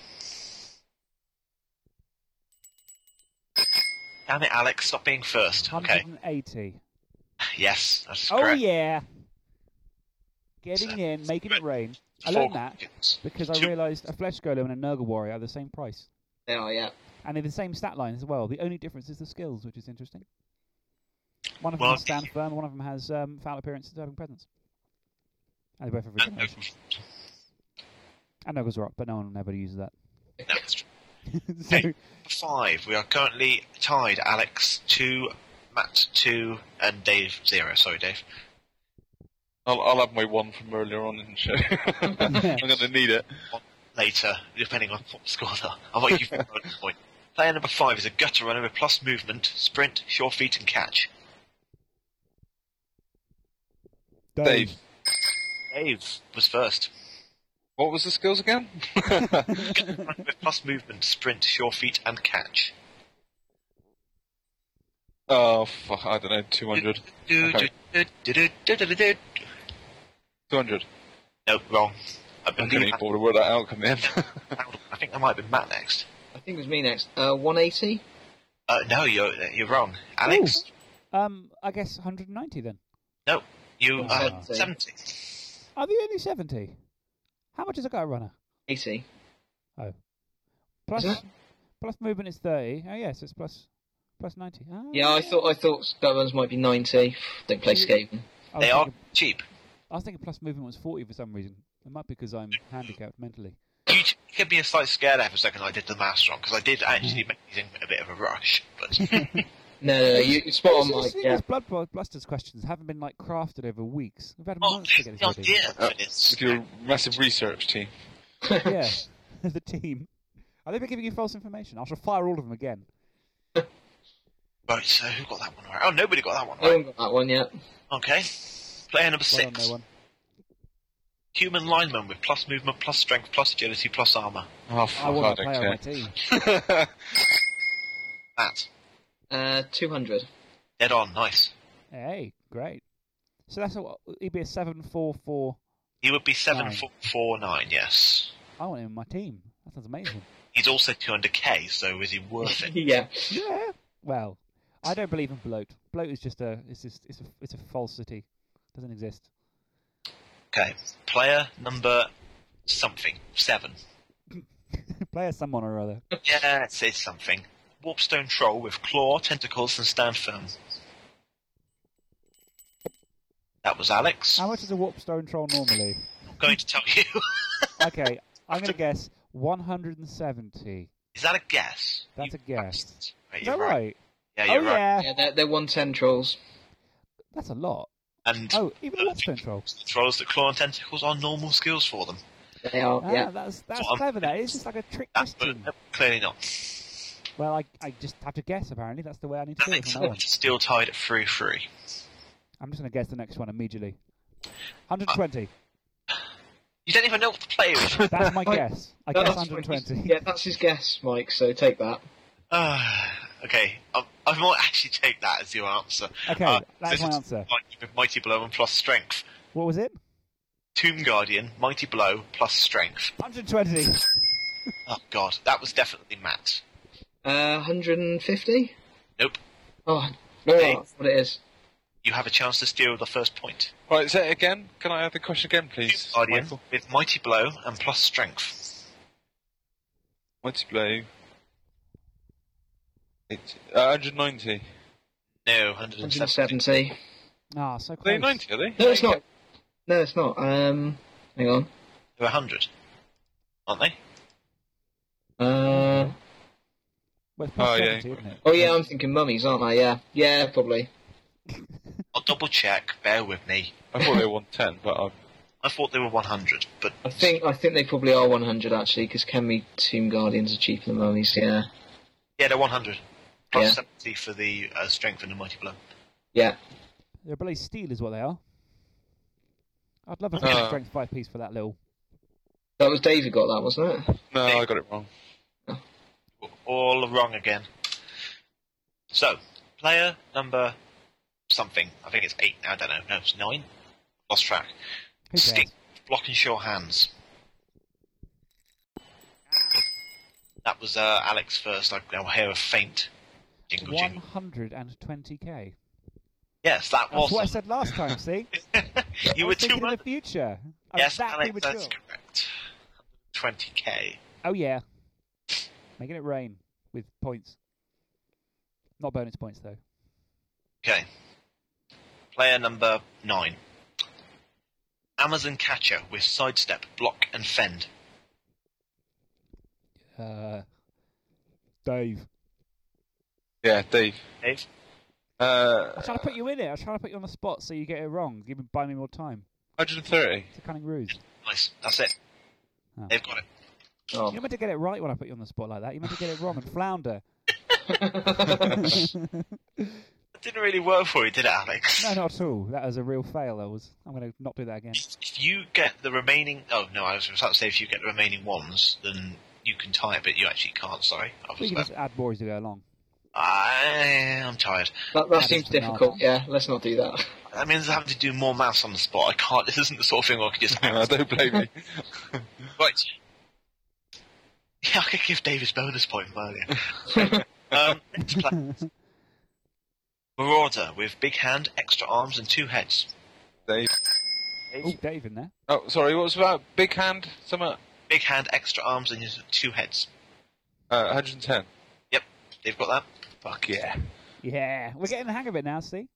Damn it, Alex! Stop being first. Okay. 180. Yes, that's Oh, correct. yeah. Getting So- in, making it rain. I learned that questions. because I realised a Flesh Golem and a Nurgle Warrior are the same price. They are, yeah. And they're the same stat line as well. The only difference is the skills, which is interesting. One of them Well, has stand [laughs] firm, one of them has um, foul appearance and serving presence. And they both have And- regeneration. And Nurgle's Rot, but no one ever uses that. No, that's true. [laughs] so, Hey. Five. We are currently tied. Alex two, Matt two, and Dave zero. Sorry, Dave. I'll, I'll have my one from earlier on in the show. I'm going to need it. Later, depending on what the scores are. I'll wait you for the point. Player number five is a gutter runner with plus movement, sprint, sure feet, and catch. Dave. Dave was first. What was the skills again? [laughs] With plus movement, sprint, sure feet, and catch. oh, fuck, I don't know, 200. Okay. 200. No, wrong. I I couldn't believe even bother to work that out, come in. [laughs] I think that might have been Matt next. I think it was me next. Uh, 180? Uh, no, you're you're wrong. Alex, um, I guess 190 then. no, you uh, Seventy. seventy. Are they only 70? How much is a gutter runner? 80. Plus, Is it? plus movement is 30. Oh, yes, it's plus, plus 90. Ah, Yeah, I thought I thought that ones might be 90. Don't play Skaven. I was They are thinking- cheap. I was thinking plus movement was 40 for some reason. It might be because I'm handicapped mentally. You t- you could be a slight scared there for a second. I did the maths wrong because I did actually make these in a bit of a rush. But [laughs] No, no, no, you, you're spot on, These- Mike. these Yeah. Blood Bl- Blusters questions haven't been like crafted over weeks. We've had oh, months to get the this idea for oh. this. With your massive research team. yeah, [laughs] [laughs] the team. Are they been giving you false information? I shall fire all of them again. Right, so who got that one right? Oh, nobody got that one I right. haven't got that one yet. Okay. Player number Well done, six. no. Human lineman with plus movement, plus strength, plus agility, plus armor. Oh, fuck, I I, want a player on my don't team. [laughs] care. Matt. Uh, 200. Dead on. Nice. Hey, great. So that's a, he'd be a seven four four. He would be seven Nine. foot four nine. Yes. I want him in my team. That sounds amazing. [laughs] He's also 200k, so is he worth it? [laughs] yeah. Yeah. Well, I don't believe in bloat. Bloat is just a it's just it's a it's a falsity. Doesn't exist. Okay. Player number something. Seven. [laughs] Player someone or other. Yeah, it's, it's something. Warpstone troll with claw, tentacles, and stand firm. That was Alex. How much is a warpstone troll normally? I'm going to tell you. [laughs] Okay, I'm gonna guess 170. Is that a guess? That's a guess. Right, Is you're that right? Yeah, oh you're right. yeah. Yeah, they're, they're 110 trolls. That's a lot. And Oh, even the Warpstone troll. [laughs] the trolls that claw on tentacles are normal skills for them. They are, Ah, yeah. that's that's So I'm- clever. That is just like a trick That's question. but clearly not. Well, I I just have to guess. Apparently, that's the way I need to do it Alex from now on. still tied at 3 3. I'm just going to guess the next one immediately. 120. You don't even know what the player is. [laughs] That's my [laughs] guess. I No, guess that's fine. 120. Yeah, that's his guess, Mike, so take that. Ah, [sighs] okay, I, I might actually take that as your answer. Okay, Uh, that's this my is answer. Mighty, Mighty Blow and plus strength. What was it? Tomb Guardian, Mighty Blow plus strength. 120. [laughs] Oh god, that was definitely Matt. Uh, 150? Nope. Oh, no, Hey. that's what it is. You have a chance to steal the first point. Right, say it again. Can I have the question again, please? Tomb Guardian Michael? with Mighty Blow and plus strength. Mighty Blow. Eight, uh, 190. No, 170. 170. Ah, so Are they close. 90, are they? No, it's not. No, it's not. Um, hang on. They're 100, aren't they? Uh, Well, it's plus Oh, yeah. isn't it? oh yeah, I'm thinking mummies, aren't I? Yeah, yeah, probably. [laughs] I'll double check. Bear with me. I thought they were 110, but I, I thought they were 100, but I think I think they probably are 100 actually, because Khemri Tomb Guardians are cheaper than mummies. Yeah, yeah, they're 100. Plus Yeah. 70 for the uh, strength and the Mighty Blow. yeah. They're bloody steel, is what they are. I'd love a Uh. strength five piece for that little. That was Dave who got that, wasn't it? no, I got it wrong. All wrong again. So, player number something. I think it's eight now. I don't know. No, it's nine. Lost track. Who? Stick, block and sure hands. That was uh, Alex first. I, I'll hear a faint jingle jingle. 120k. Yes, that was. That's what I said last time. See, [laughs] you I were too thinking in the future. I'm Yes, Alex, that's correct. 20k. Oh yeah, making it rain with points. Not bonus points though. Okay. Player number nine. Amazon catcher with sidestep, block, and fend. Uh, Dave. Yeah, Dave. Dave? Uh, I'm trying to put you in it. I was trying to put you on the spot so you get it wrong. Give me, buy me more time. 130. It's a cunning ruse. Nice. That's it. Oh. They've got it. Oh. You're meant to get it right when I put you on the spot like that. You meant to get it wrong and [laughs] flounder. It [laughs] [laughs] didn't really work for you, did it, Alex? no, not at all. That was a real fail. That was. I'm going to not do that again. If you get the remaining. Oh, no, I was about to say if you get the remaining ones, then you can tie it, but you actually can't, sorry. I We can just add more as we go along. I, I'm tired. that, that That seems is banana. difficult. Yeah, let's not do that. That means I have to do more maths on the spot. I can't. This isn't the sort of thing where I can just. I don't blame you. Right. Yeah, I could give Davis bonus point earlier. [laughs] um, next player. Marauder with big hand, extra arms, and two heads. Dave. Oh, Dave in there. Oh, sorry, what was that? Big hand? Something? Big hand, extra arms, and two heads. Uh, 110. They've got that. Fuck yeah. Yeah, we're getting the hang of it now. See?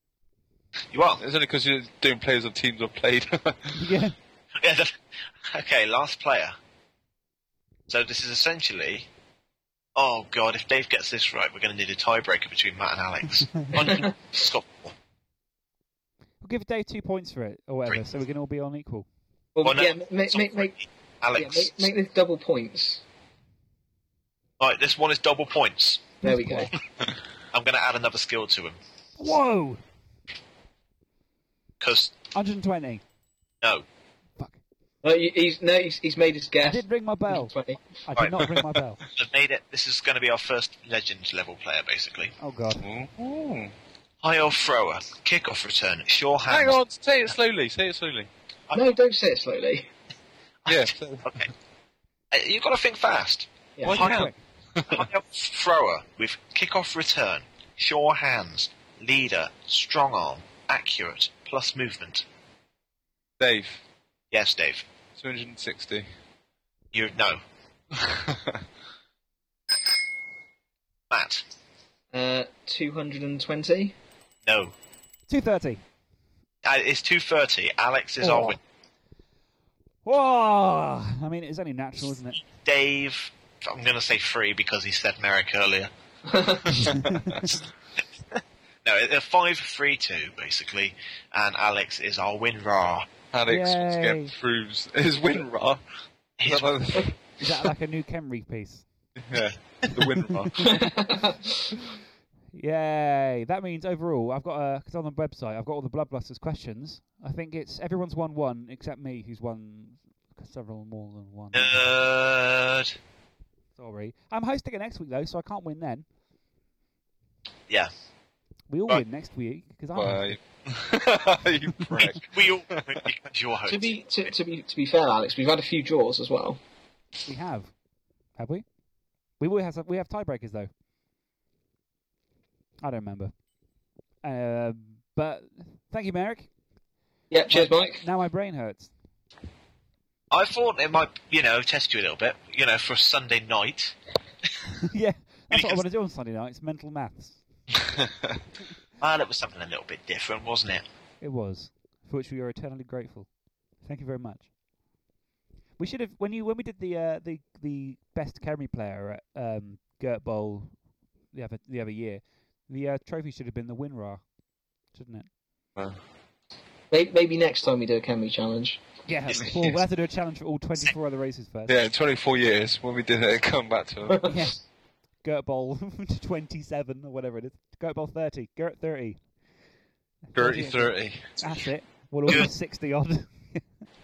You are. It's only because you're doing players of teams I've played. [laughs] Yeah. [laughs] Yeah, the- okay, last player. So this is essentially. Oh god, if Dave gets this right, we're going to need a tiebreaker between Matt and Alex. [laughs] On- Scott. We'll give Dave two points for it or whatever, so we can all be on equal. Well, Well, no, yeah, make, make, make, yeah, Alex. make, make this double points. Right, this one is double points. There we go. [laughs] I'm going to add another skill to him Whoa! because 120. no, Fuck. No, you- he's no, he's, he's made his guess. I did ring my bell. 20. I Right. did not ring my [laughs] bell. I've made it. This is going to be our first legend level player, basically. Oh god. Ooh. High Elf thrower, kick off return, sure hands. Hang on, say it slowly, say it slowly. No, don't say it slowly. [laughs] Yeah. [laughs] Okay. Uh, You've got to think fast. Yeah. Why Quick. High Elf thrower with kick off return, sure hands, leader, strong arm, accurate, plus movement. Dave. Yes, Dave. 260. You no. [laughs] Matt. Uh, 220. No. 230. Uh, it's two thirty. Alex is our Oh. win. Whoa! I mean, it's only natural, isn't it? Dave I'm going to say free because he said Merrick earlier. [laughs] [laughs] No, a five three two basically, and Alex is our WinRAR. Alex once Yay. again proves his win raw. His- Is that like a new Khemri piece? yeah, the win raw. [laughs] Yay! That means overall, I've got a because on the website I've got all the Bloodbusters questions. I think it's everyone's won one except me, who's won several more than one. Nerd. Sorry, I'm hosting it next week though, so I can't win then. Yeah. We all Right. win next week because I'm. Why? [laughs] you prick. [laughs] We all to be to, to be to be fair, Alex, we've had a few draws as well. We have, have we? We will have some, we have tiebreakers though. I don't remember. Uh, but thank you, Merrick. Yeah, cheers, Mike. Now my brain hurts. I thought it might, you know, test you a little bit, you know, for a Sunday night. [laughs] yeah, that's what I Because- want to do on Sunday night. It's mental maths. [laughs] Well, it was something a little bit different, wasn't it? It was, for which we are eternally grateful. Thank you very much. We should have when you when we did the uh, the the best Khemri player at um, Gert Bowl the other the other year. The uh, trophy should have been the WinRAR, shouldn't it? Uh, Maybe, maybe next time we do a Khemri challenge. Yeah, [laughs] Yes. well, we'll have to do a challenge for all 24 [laughs] other races first. yeah, in 24 years, when we did it, come back to it. Yeah. Gert Bowl [laughs] 27 or whatever it is. Gert Bowl 30. Gert 30. 30 30. That's it. Well, almost 60 odd.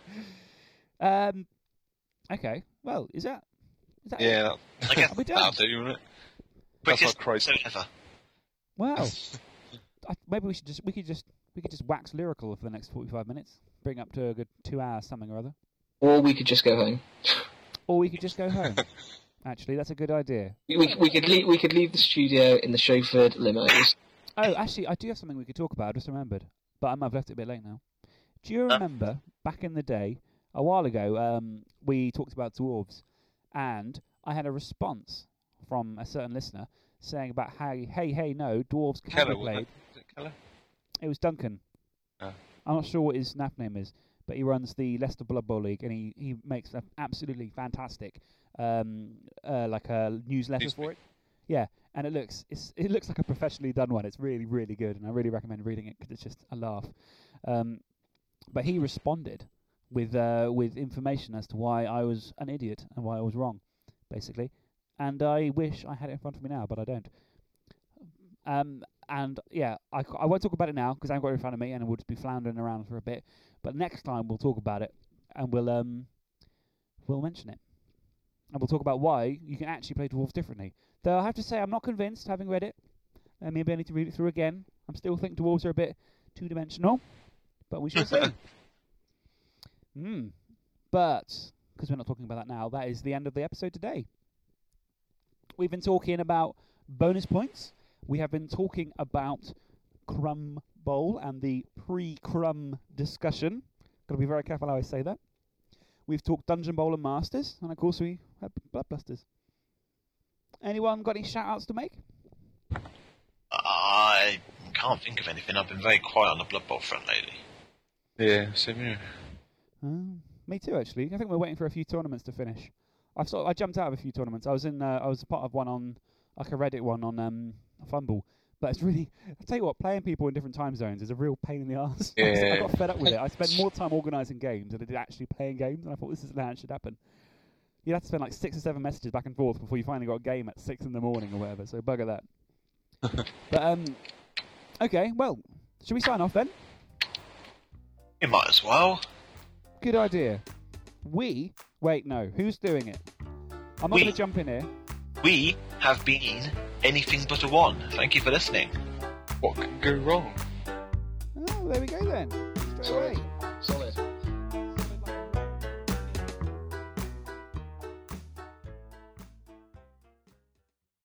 [laughs] um, okay. Well, is that. Is that it? Yeah, I guess we done? that'll do, won't it? That's quickest our Christ. episode ever. Wow. [laughs] I, maybe we should just we could just we could just wax lyrical for the next 45 minutes. Bring up to a good two hours something or other. Or we could just go home. Or we could just go home. Actually, that's a good idea. We, we, we could leave, we could leave the studio in the chauffeured limos. Oh, actually, I do have something we could talk about. I just remembered, but I might have left it a bit late now. Do you remember back in the day, a while ago, um, we talked about dwarves, and I had a response from a certain listener saying about how, hey, hey, no, dwarves can Keller, be wasn't played. it? Was it Keller? It was Duncan. Oh. I'm not sure what his snap name is, but he runs the Leicester Blood Bowl League, and he, he makes an absolutely fantastic um, uh, like a newsletter for it. Yeah, and it looks it's, [laughs] it looks like a professionally done one. It's really really good, and I really recommend reading it because it's just a laugh. Um, but he responded with uh, with information as to why I was an idiot and why I was wrong, basically. And I wish I had it in front of me now, but I don't. Um, and yeah, I, c- I won't talk about it now because I haven't got it in front of me, and we'll just be floundering around for a bit. But next time we'll talk about it, and we'll um we'll mention it, and we'll talk about why you can actually play dwarves differently. Though I have to say, I'm not convinced, having read it. Uh, maybe I need to read it through again. I'm still think dwarves are a bit two-dimensional, but we shall see. [coughs] Hmm. But because we're not talking about that now, that is the end of the episode today. We've been talking about bonus points. We have been talking about Crumb Bowl and the pre-Crumb discussion. Got to be very careful how I say that. We've talked Dungeon Bowl and Masters, and of course we had Bloodbusters. Anyone got any shout-outs to make? I can't think of anything. I've been very quiet on the Blood Bowl front lately. Yeah, same here. Uh, me too, actually. I think we're waiting for a few tournaments to finish. I've sort I jumped out of a few tournaments. I was in. Uh, I was part of one on like a Reddit one on um FUMBBL. But it's really. I tell you what, playing people in different time zones is a real pain in the ass. [laughs] I got fed up with it. I spent more time organising games than I did actually playing games, and I thought this isn't how it should happen. You'd have to spend like six or seven messages back and forth before you finally got a game at six in the morning or whatever. So bugger that. [laughs] but um, okay. Well, should we sign off then? You might as well. Good idea. We wait. No, who's doing it? I'm not We. going to jump in here. We have been anything but a one. Thank you for listening. What can go wrong? Oh, there we go then. Straight Sorry. away.